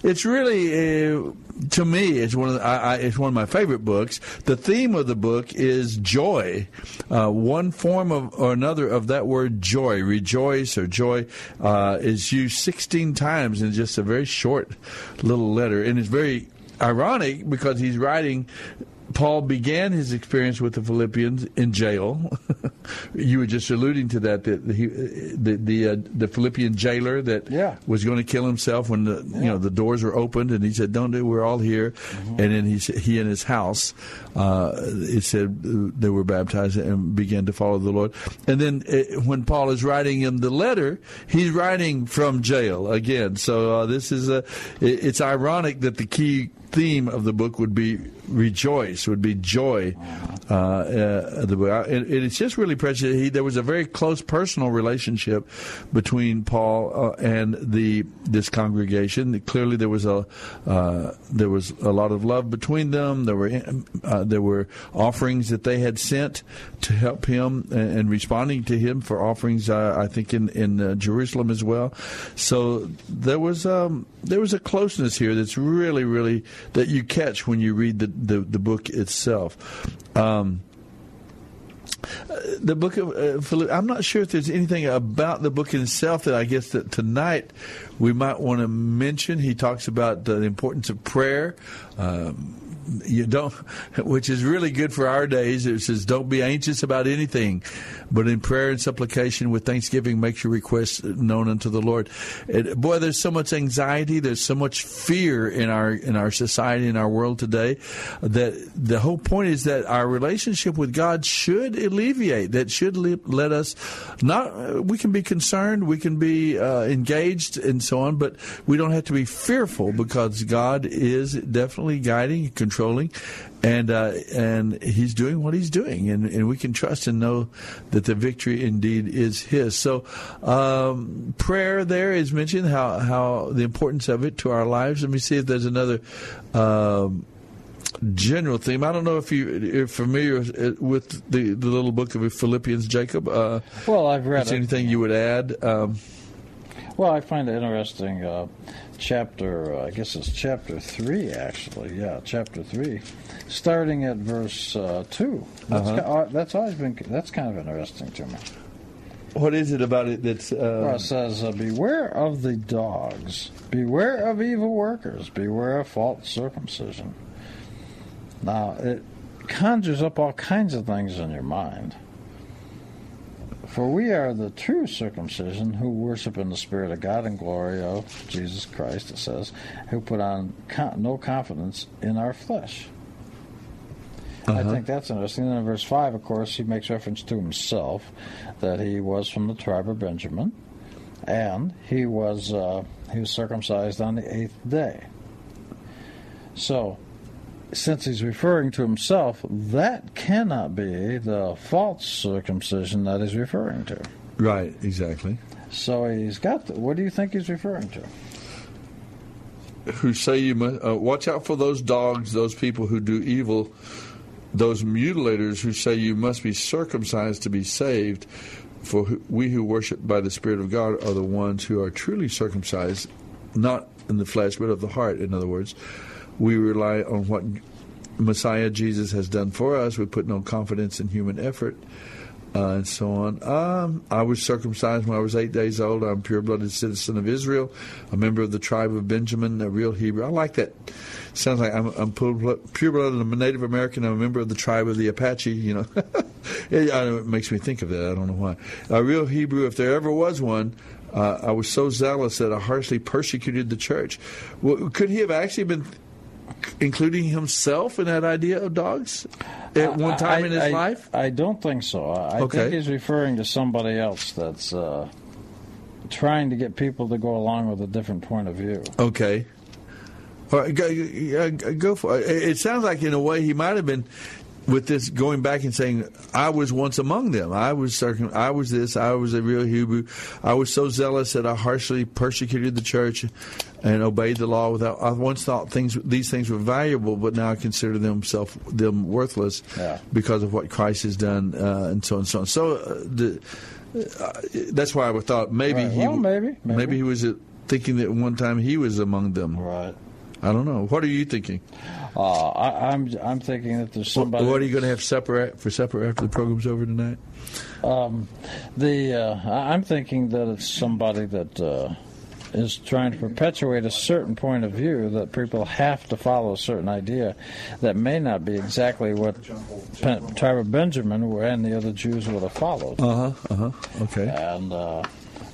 it's really. To me, it's one of the, I, I, it's one of my favorite books. The theme of the book is joy, uh, one form of or another of that word joy, rejoice or joy, uh, is used 16 times in just a very short little letter, and it's very ironic because he's writing. Paul began his experience with the Philippians in jail. you were just alluding to that. That he, the the uh, the Philippian jailer that Yeah. was going to kill himself when the you know the doors were opened, and he said, "Don't do. We're all here." And then he he and his house, uh, it said they were baptized and began to follow the Lord. And then uh, when Paul is writing him the letter, he's writing from jail again. So uh, this is a. it- It's ironic that the key theme of the book would be rejoice, would be joy. Uh, uh, it's just really precious. He, there was a very close personal relationship between Paul uh, and the this congregation. Clearly, there was a uh, there was a lot of love between them. There were uh, there were offerings that they had sent to help him and, and responding to him for offerings. Uh, I think in in Jerusalem as well. So there was um, there was a closeness here that's really really that you catch when you read the the, the book itself. Um, the book of uh, Philip. I'm not sure if there's anything about the book itself that I guess that tonight we might want to mention. He talks about the importance of prayer. Um, you don't, which is really good for our days. It says, "Don't be anxious about anything, but in prayer and supplication with thanksgiving, make your requests known unto the Lord." And boy, there's so much anxiety. There's so much fear in our in our society in our world today that the whole point is that our relationship with God should alleviate. That should le- let us not. We can be concerned. We can be uh, engaged and so on, but we don't have to be fearful because God is definitely guiding, and controlling, and uh, and He's doing what He's doing, and, and we can trust and know that the victory indeed is His. So, um, prayer there is mentioned how how the importance of it to our lives. Let me see if there's another. Um, general theme. I don't know if you, you're familiar with the, the little book of Philippians, Jacob. Uh, Well, I've read is anything you would add? Um, Well, I find it interesting. Uh, chapter, uh, I guess it's chapter three, actually. Yeah, chapter three, starting at verse uh, two. That's, Uh-huh. uh, that's always been. That's kind of interesting to me. what is it about it that's? Well, Uh, it says, uh, "Beware of the dogs. Beware of evil workers. Beware of false circumcision." Now, it conjures up all kinds of things in your mind. For we are the true circumcision who worship in the Spirit of God and glory of Jesus Christ, it says, who put on con- no confidence in our flesh. I Uh-huh. think that's interesting. And in verse 5, of course, he makes reference to himself that he was from the tribe of Benjamin and he was, uh, he was circumcised on the eighth day. So, since he's referring to himself, that cannot be the false circumcision that he's referring to. right, exactly. So he's got. The, what do you think he's referring to? Who say you must uh, watch out for those dogs, those people who do evil, those mutilators who say you must be circumcised to be saved. For who- we who worship by the Spirit of God are the ones who are truly circumcised, not in the flesh, but of the heart. In other words, we rely on what Messiah Jesus has done for us. We put no confidence in human effort. Uh, and so on. Um, I was circumcised when I was eight days old. I'm a pure-blooded citizen of Israel, a member of the tribe of Benjamin, a real Hebrew. I like that. Sounds like I'm, I'm pure-blooded. I'm a Native American. I'm a member of the tribe of the Apache. You know, it, it makes me think of that. I don't know why. A real Hebrew, if there ever was one. Uh, I was so zealous that I harshly persecuted the church. Well, could he have actually been including himself in that idea of dogs at one time I- in his I- life? I don't think so. I Okay. think he's referring to somebody else that's uh, trying to get people to go along with a different point of view. Okay. All right, go, uh, go for it. It sounds like, in a way, he might have been with this going back and saying, "I was once among them. I was circum- I was this. I was a real Hebrew. I was so zealous that I harshly persecuted the church and obeyed the law without. I once thought things these things were valuable, but now I consider them self them worthless Yeah. because of what Christ has done, uh, and so on and so on. So uh, the, uh, that's why I thought maybe Right. he Well, maybe, maybe. he was thinking that one time he was among them. Right. I don't know. What are you thinking? Uh, I, I'm I'm thinking that there's somebody. what are you going to have supper for supper after the program's over tonight? Um, the uh, I'm thinking that it's somebody that uh, is trying to perpetuate a certain point of view that people have to follow a certain idea that may not be exactly what Pen- tribe of Benjamin and the other Jews would have followed. Uh huh. Uh huh. Okay. And uh,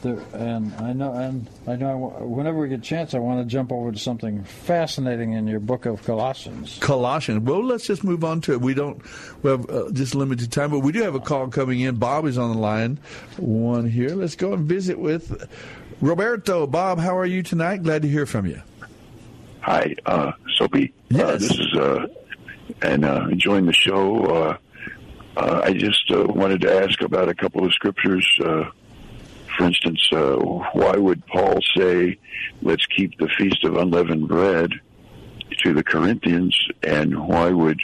there, and I know, and I know, whenever we get a chance, I want to jump over to something fascinating in your book of Colossians. Colossians. Well, let's just move on to it. We don't. We have uh, just limited time, but we do have a call coming in. Bob is on the line. One here. Let's go and visit with Roberto. Bob, how are you tonight? Glad to hear from you. Hi, uh, Soapy. Uh, this is uh, and uh, enjoying the show. Uh, uh, I just uh, wanted to ask about a couple of scriptures. For instance, uh, why would Paul say, "Let's keep the feast of unleavened bread" to the Corinthians, and why would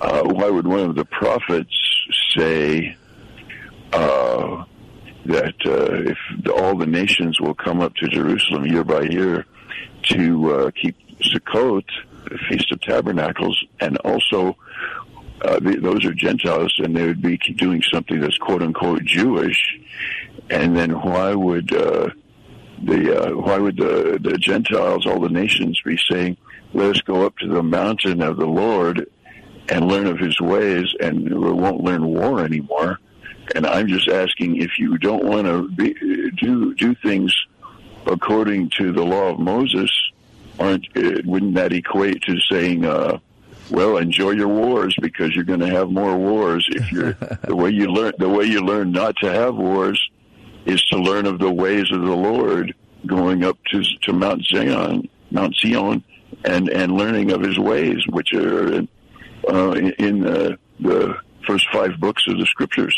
uh, why would one of the prophets say uh, that uh, if all the nations will come up to Jerusalem year by year to uh, keep Sukkot, the Feast of Tabernacles, and also uh, those are Gentiles, and they would be doing something that's quote unquote Jewish. And then why would uh, the uh, why would the, the Gentiles, all the nations, be saying, "Let us go up to the mountain of the Lord and learn of His ways, and we won't learn war anymore"? And I'm just asking if you don't want to be, do do things according to the law of Moses, aren't uh, wouldn't that equate to saying, uh, "Well, enjoy your wars because you're going to have more wars"? If you're the way you learn the way you learn not to have wars is to learn of the ways of the Lord, going up to to Mount Zion, Mount Zion, and and learning of His ways, which are in, uh, in uh, the first five books of the Scriptures.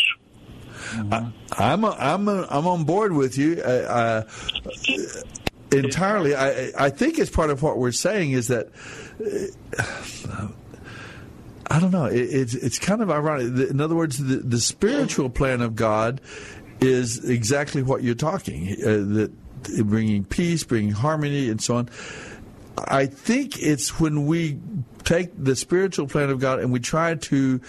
I, I'm a, I'm a, I'm on board with you. Uh, uh, entirely. I I think it's part of what we're saying is that. Uh, I don't know. It, it's it's kind of ironic. In other words, the, the spiritual plan of God is exactly what you're talking. Uh, that bringing peace, bringing harmony, and so on. I think it's when we take the spiritual plan of God and we try to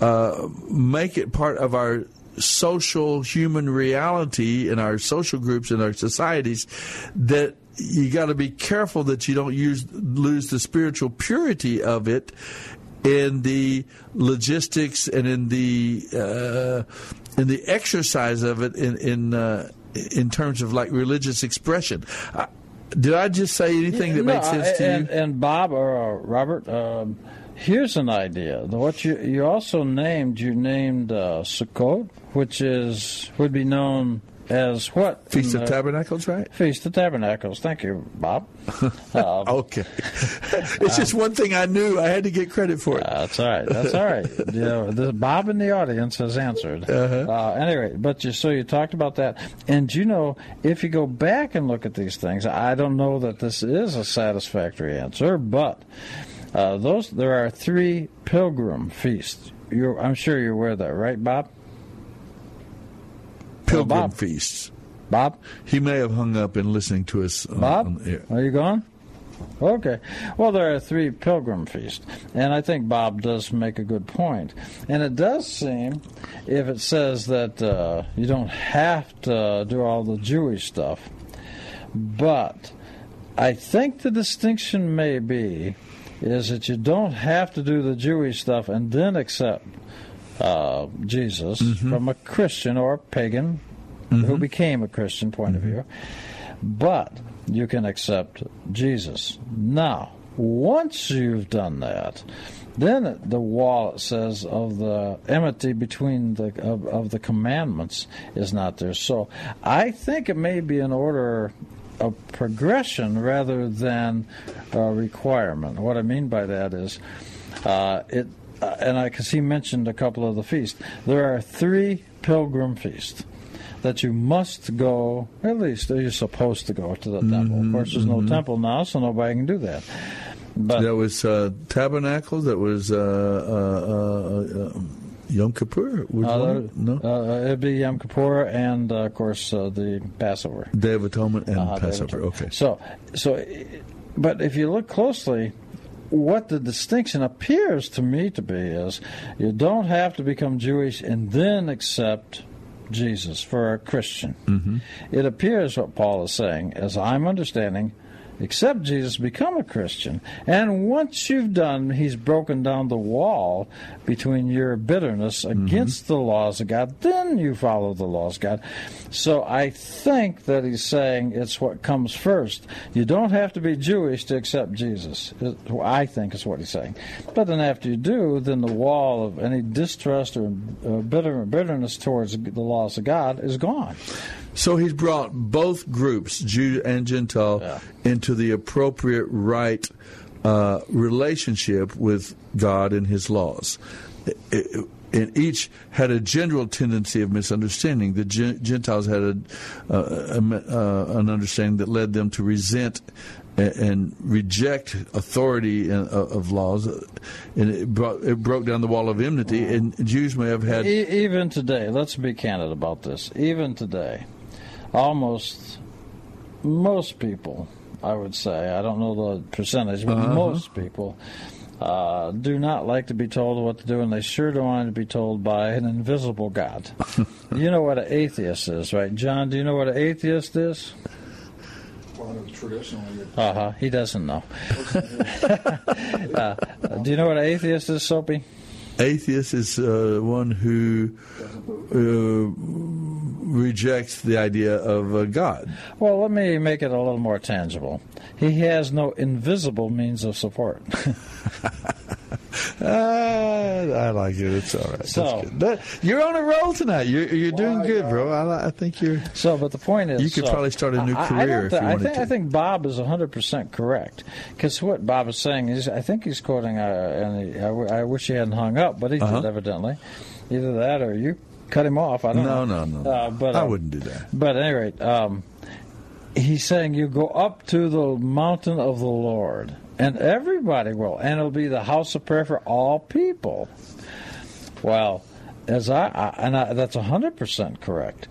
uh, make it part of our social human reality in our social groups in our societies that you got to be careful that you don't use lose the spiritual purity of it in the logistics and in the uh, in the exercise of it in in uh, in terms of like religious expression. I, did I just say anything that No, made sense to and, you? And Bob or uh, Robert, um, here's an idea. What you you also named you named uh, Sukkot, which is would be known as what? Feast of Tabernacles, right? Feast of Tabernacles. Thank you, Bob. Um, okay, it's just one thing I knew. I had to get credit for it. That's all right. That's all right. you know, the, Bob in the audience has answered. Uh-huh. Uh, anyway, but you so you talked about that, and you know, if you go back and look at these things, I don't know that this is a satisfactory answer, but uh, those there are three pilgrim feasts. You're, I'm sure you're aware of that, right, Bob? Pilgrim Bob. feasts. Bob? He may have hung up and listening to us. on- Bob, on the air. are you gone? Okay. Well, there are three pilgrim feasts, and I think Bob does make a good point. And it does seem, if it says that uh, you don't have to do all the Jewish stuff, but I think the distinction may be is that you don't have to do the Jewish stuff and then accept uh, Jesus from a Christian or a pagan who became a Christian point of view, but you can accept Jesus. Now, once you've done that, then the wall says of the enmity between the of, of the commandments is not there. So I think it may be an order of progression rather than a requirement. What I mean by that is uh, it, and I because he mentioned a couple of the feasts. There are three pilgrim feasts that you must go, at least you're supposed to go to the temple. Of course, there's no mhm. temple now, so nobody can do that. But that was uh, Tabernacles. That was uh, uh, uh, uh, Yom Kippur. Uh? No, uh, it'd be Yom Kippur and, uh, of course, uh, the Passover. Day of Atonement and Uh-huh, Passover. Atonement. Okay. So, so, but if you look closely, what the distinction appears to me to be is you don't have to become Jewish and then accept Jesus for a Christian. Mm-hmm. It appears what Paul is saying, as I'm understanding, accept Jesus, become a Christian. And once you've done, he's broken down the wall between your bitterness against the laws of God, then you follow the laws of God. So I think that he's saying it's what comes first. You don't have to be Jewish to accept Jesus. I think is what he's saying. But then after you do, then the wall of any distrust or uh, bitter, bitterness towards the laws of God is gone. So he's brought both groups, Jew and Gentile, into the appropriate right uh, relationship with God and His laws. I- I- And each had a general tendency of misunderstanding. The Gentiles had a, uh, a, uh, an understanding that led them to resent a- and reject authority in- uh, of laws, and it, brought, it broke down the wall of enmity. And Jews may have had E- even today, let's be candid about this. Even today, almost most people, I would say, I don't know the percentage, but Uh-huh. most people uh, do not like to be told what to do, and they sure don't want to be told by an invisible God. you know what an atheist is, right? John, do you know what an atheist is? traditionally, Uh huh. He doesn't know. uh, do you know what an atheist is, Soapy? Atheist is uh, one who uh, rejects the idea of uh, God. Well, let me make it a little more tangible. He has no invisible means of support. Uh, I like it. It's all right. So-. That- you're on a roll tonight. You're, you're doing good, bro. I, I think you're. So, but the point is, you could so, probably start a new I- I career if you I wanted think, to. I think Bob is 100% correct. Because what Bob is saying is, I think he's quoting, uh, and he, I, w- I wish he hadn't hung up, but he Uh-huh. did evidently. Either that or you cut him off. I don't No, know. no, no. Uh, but, I uh, wouldn't do that. But at any rate, um, he's saying you go up to the mountain of the Lord, and everybody will, and it'll be the house of prayer for all people. Well, as I, I and I, that's hundred percent correct.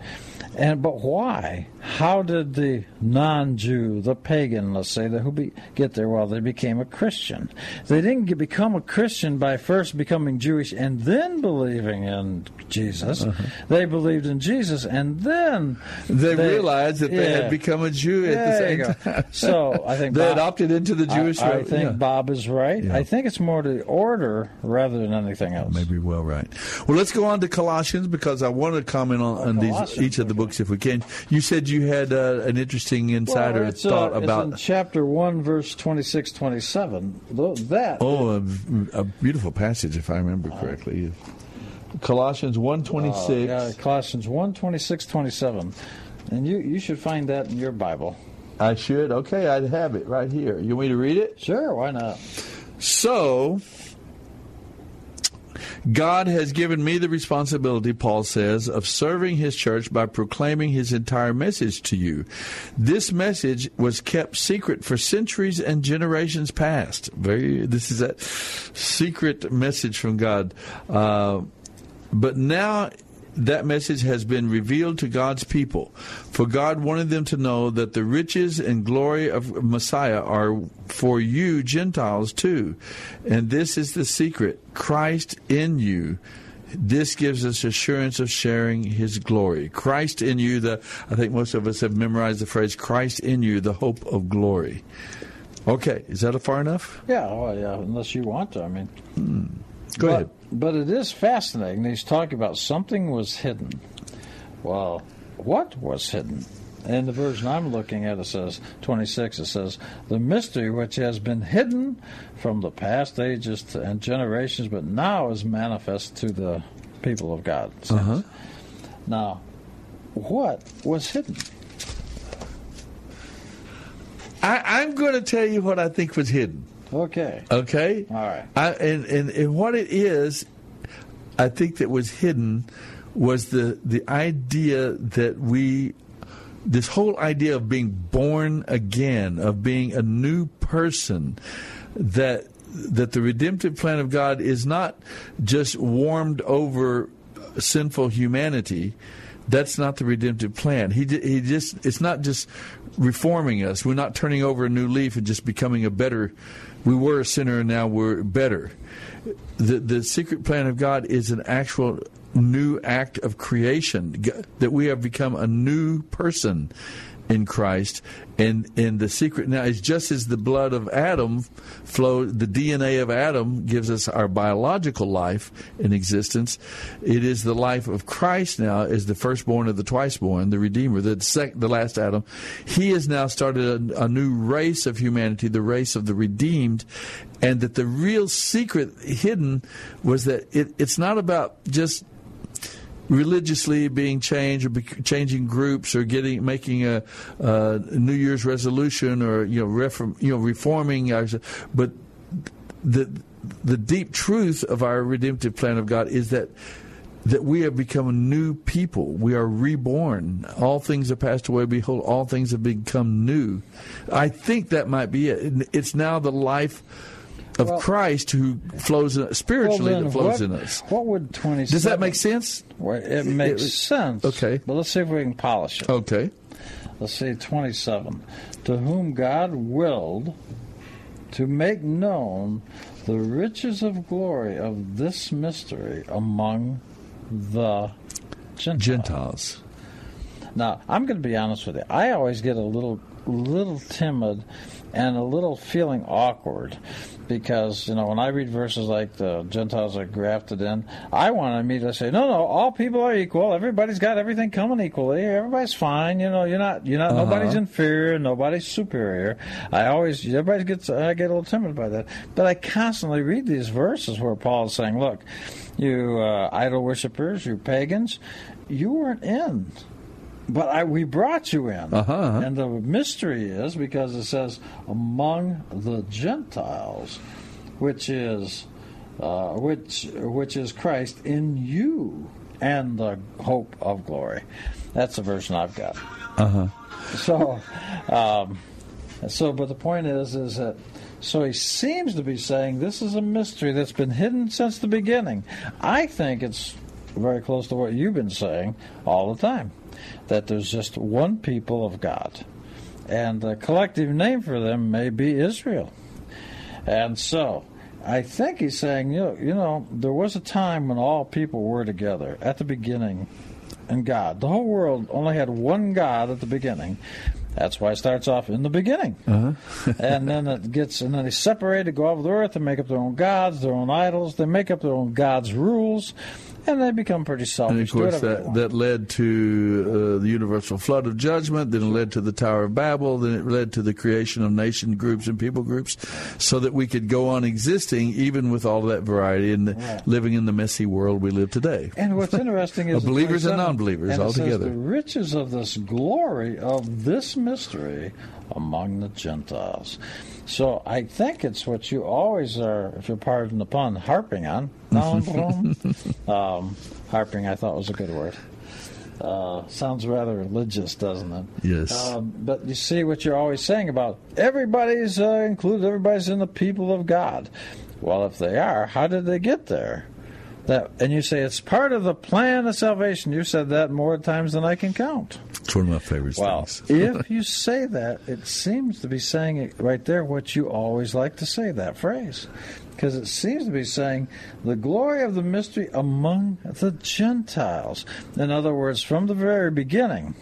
And but why? How did the non-Jew, the pagan, let's say, the, who be, get there? Well, they became a Christian. They didn't get, become a Christian by first becoming Jewish and then believing in Jesus. They believed in Jesus and then Uh-huh. They, realized that they yeah. had become a Jew at the same time. So I think they Bob- adopted into the Jewish. I, I think Yeah. Bob is right. I think it's more the order rather than anything else. Maybe well right. Well, let's go on to Colossians because I want to comment on, on these each of the books if we can. You said you had uh, an interesting insider Well, it's, uh, thought it's about. in chapter one, verse 26, 27. That Oh, a, a beautiful passage, if I remember correctly. Colossians one twenty Uh, yeah, Colossians 1, 26, 27. And you, you should find that in your Bible. I should. Okay, I'd have it right here. You want me to read it? Sure, why not? So, God has given me the responsibility, Paul says, of serving his church by proclaiming his entire message to you. This message was kept secret for centuries and generations past. Very, this is a secret message from God. Uh, but now that message has been revealed to God's people. For God wanted them to know that the riches and glory of Messiah are for you Gentiles too. And this is the secret Christ in you. This gives us assurance of sharing his glory. Christ in you, the I think most of us have memorized the phrase Christ in you, the hope of glory. Okay, is that far enough? Yeah, well, yeah, unless you want to. I mean, hmm. Go but, ahead. But it is fascinating. He's talking about something was hidden. Well, what was hidden? in the version I'm looking at, it says 26. It says the mystery which has been hidden from the past ages and generations, but now is manifest to the people of God. Uh-huh. Now, what was hidden? I, I'm going to tell you what I think was hidden. Okay. Okay. All right. I, and, and and what it is, I think that was hidden was the the idea that we this whole idea of being born again, of being a new person, that that the redemptive plan of God is not just warmed over sinful humanity. That's not the redemptive plan. He he just it's not just reforming us. We're not turning over a new leaf and just becoming a better. We were a sinner and now we're better. The the secret plan of God is an actual new act of creation that we have become a new person in Christ and and the secret now is just as the blood of Adam flowed the DNA of Adam gives us our biological life in existence. It is the life of Christ now as the firstborn of the twiceborn the redeemer the sec, the last Adam. He has now started a, a new race of humanity the race of the redeemed and that the real secret hidden was that it, it's not about just religiously being changed or changing groups or getting making a, a New Year's resolution or you know reform, you know reforming but the the deep truth of our redemptive plan of God is that that we have become a new people. We are reborn. All things have passed away. Behold, all things have become new. I think that might be it. It's now the life of Well- Christ who flows in, spiritually Well, then that flows what, in us. What would twenty? Does that make sense? Well, it makes It- sense. Okay. But let's see if we can polish it. Okay. Let's see 27. To whom God willed to make known the riches of glory of this mystery among the Gentiles. Gentiles. Now, I'm going to be honest with you. I always get a little, little timid and a little feeling awkward because you know when I read verses like the Gentiles are grafted in, I want to immediately say, no, no, all people are equal. Everybody's got everything coming equally. Everybody's fine. You know, you're not, you're not. Uh-huh. Nobody's inferior. Nobody's superior. I always, everybody gets, I get a little timid by that. But I constantly read these verses where Paul is saying, look, you uh, idol worshippers, you pagans, you weren't in but I, we brought you in. Uh-huh. And the mystery is because it says among the Gentiles, which is uh, which which is Christ in you and the hope of glory. That's the version I've got. Uh huh. So, um, so, but the point is, is that so he seems to be saying this is a mystery that's been hidden since the beginning. I think it's very close to what you've been saying all the time, that there's just one people of God, and the collective name for them may be Israel. And so, I think he's saying, you know, you know, there was a time when all people were together at the beginning in God. The whole world only had one God at the beginning. That's why it starts off in the beginning. Uh-huh. and then it gets, and then they separate, go off the earth, and make up their own gods, their own idols. They make up their own gods' rules, and they become pretty solid. And of course, do whatever they that, that led to uh, the universal flood of judgment. Then it led to the Tower of Babel. Then it led to the creation of nation groups and people groups, so that we could go on existing even with all that variety and Right. living in the messy world we live today. And what's interesting is believers and non-believers and it all together. The riches of this glory of this mystery among the Gentiles. So I think it's what you always are, if you pardon the pun, harping on. um, harping, I thought was a good word. Uh, sounds rather religious, doesn't it? Yes. Um, but you see what you're always saying about everybody's uh, included, everybody's in the people of God. Well, if they are, how did they get there? That and you say it's part of the plan of salvation. You said that more times than I can count. It's one of my favorite Well, things. if you say that, it seems to be saying it right there what you always like to say that phrase. Because it seems to be saying the glory of the mystery among the Gentiles. In other words, from the very beginning,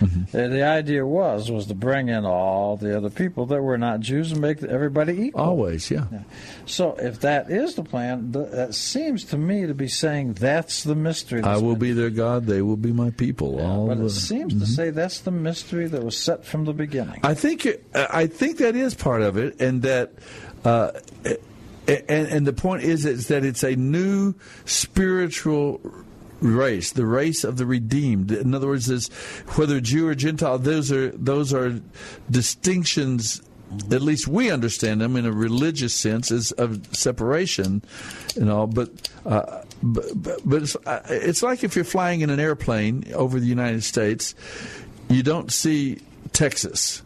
Uh, the idea was was to bring in all the other people that were not Jews and make everybody equal. Always, yeah. So if that is the plan, th- that seems to me to be saying that's the mystery. I will be their God; they will be my people. All But the- it seems to say that's the mystery that was set from the beginning. I think it- I think that is part of it, and that. Uh, and, and the point is, is that it's a new spiritual race, the race of the redeemed. In other words, is whether Jew or Gentile, those are those are distinctions. At least we understand them in a religious sense as of separation, and all. But uh, but, but, uh, it's like if you're flying in an airplane over the United States, you don't see Texas.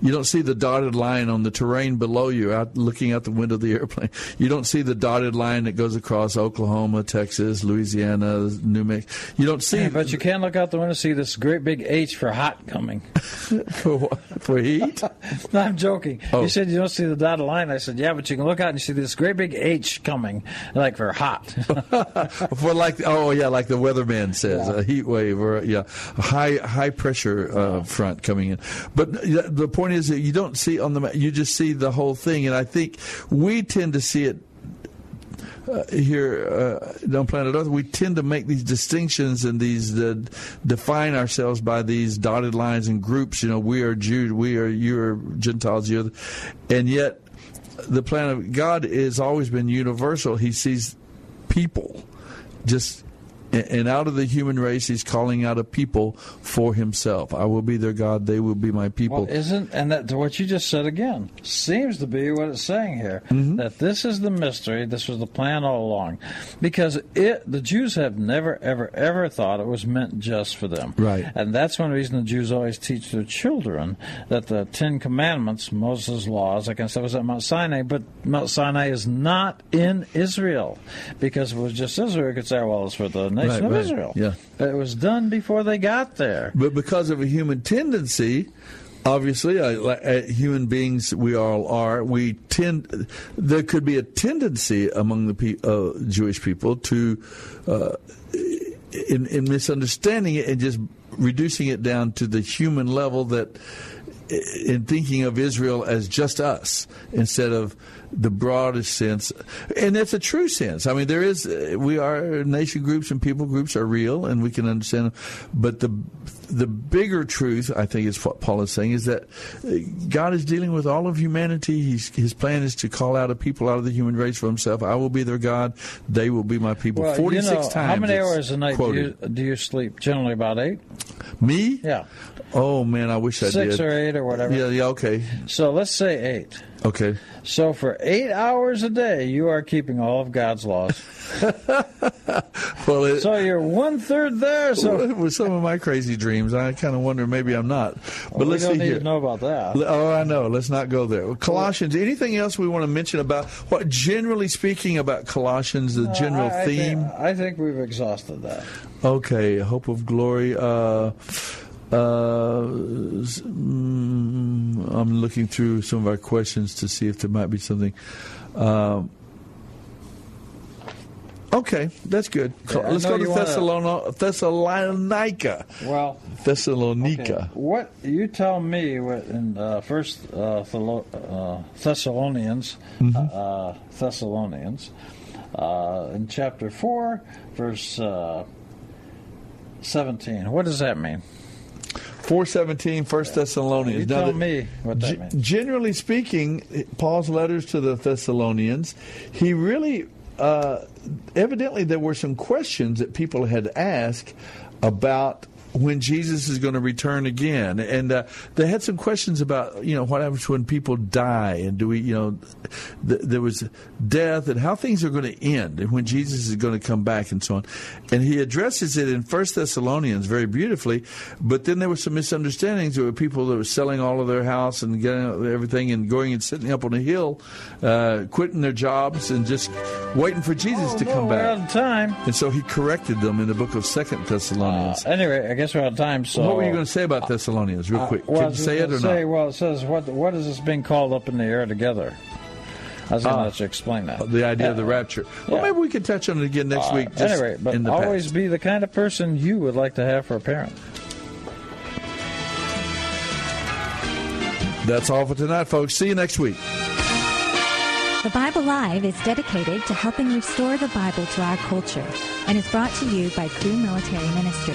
You don't see the dotted line on the terrain below you out looking out the window of the airplane. You don't see the dotted line that goes across Oklahoma, Texas, Louisiana, New Mexico. You don't see but you can look out the window and see this great big H for hot coming. for what? For heat? no, I'm joking. Oh. You said you don't see the dotted line. I said, yeah, but you can look out and see this great big H coming, like for hot. for like oh yeah, like the weatherman says, a heat wave or yeah, a high high pressure uh, front coming in. But the point is that you don't see on the ma- you just see the whole thing, and I think we tend to see it uh, here uh, on planet Earth, we tend to make these distinctions and these uh, define ourselves by these dotted lines and groups. You know, we are Jews, we are you are Gentiles, you're, and yet the plan of God has always been universal. He sees people just. And out of the human race, he's calling out a people for himself. I will be their God; they will be my people. Well, isn't and that what you just said again seems to be what it's saying here Mm-hmm. that this is the mystery, this was the plan all along, because it the Jews have never ever ever thought it was meant just for them, Right. And that's one reason the Jews always teach their children that the Ten Commandments, Moses' laws, that kind of stuff, was at Mount Sinai, but Mount Sinai is not in Israel, because if it was just Israel, you could say, well, it's for the nation Right, of right. Israel. Yeah. It was done before they got there. But because of a human tendency, obviously, uh, uh, human beings we all are. We tend there could be a tendency among the pe- uh, Jewish people to, uh, in, in misunderstanding it and just reducing it down to the human level that. In thinking of Israel as just us instead of the broadest sense, and that's a true sense. I mean, there is uh, we are nation groups and people groups are real, and we can understand them. But the the bigger truth, I think, is what Paul is saying, is that uh, God is dealing with all of humanity. He's, his plan is to call out a people out of the human race for Himself. I will be their God; they will be my people. Well, Forty six you know, times. How many hours a night do you, do you sleep? Generally about eight. Me? Yeah. Oh man, I wish I Six did. or eight or whatever. Yeah, yeah, okay, So let's say eight. okay. So for eight hours a day, you are keeping all of God's laws. Well, it, so you're one third there. So with some of my crazy dreams, I kind of wonder maybe I'm not. But Well, let's we don't see need here. to know about that. Oh, I know. Let's not go there. Colossians. Anything else we want to mention about what, generally speaking, about Colossians, the No, general I, I theme? Think, I think we've exhausted that. Okay, hope of glory. Uh, uh, mm, I'm looking through some of our questions to see if there might be something. Um, okay, that's good. Yeah, Let's go to Thessalonica. Well, Thessalonica. okay, what you tell me what in uh, First uh, Thelo- uh, Thessalonians, Mm-hmm. uh, Thessalonians, uh, in chapter four, verse uh, seventeen. What does that mean? 417, 1 Thessalonians. You Now, tell me what that G- means. Generally speaking, Paul's letters to the Thessalonians, he really, uh, evidently, there were some questions that people had asked about when Jesus is going to return again, and uh, they had some questions about you know what happens when people die, and do we you know th- there was death, and how things are going to end, and when Jesus is going to come back, and so on. And he addresses it in First Thessalonians very beautifully, but then there were some misunderstandings. There were people that were selling all of their house and getting everything and going and sitting up on a hill, uh, quitting their jobs and just waiting for Jesus to Oh, no, come we're back. out of time. And so he corrected them in the book of Second Thessalonians. Anyway, I guess we're out of time. So what were you going to say about Thessalonians, real Uh, quick? well, Can you say it or say, not? Well, it says what what is this being called up in the air together? I was going to Ah. let you explain that. The idea of the rapture. Well, yeah. maybe we could touch on it again next Uh, week. Just anyway, but in the always past. be the kind of person you would like to have for a parent. That's all for tonight, folks. See you next week. The Bible Live is dedicated to helping restore the Bible to our culture and is brought to you by Cru Military Ministry.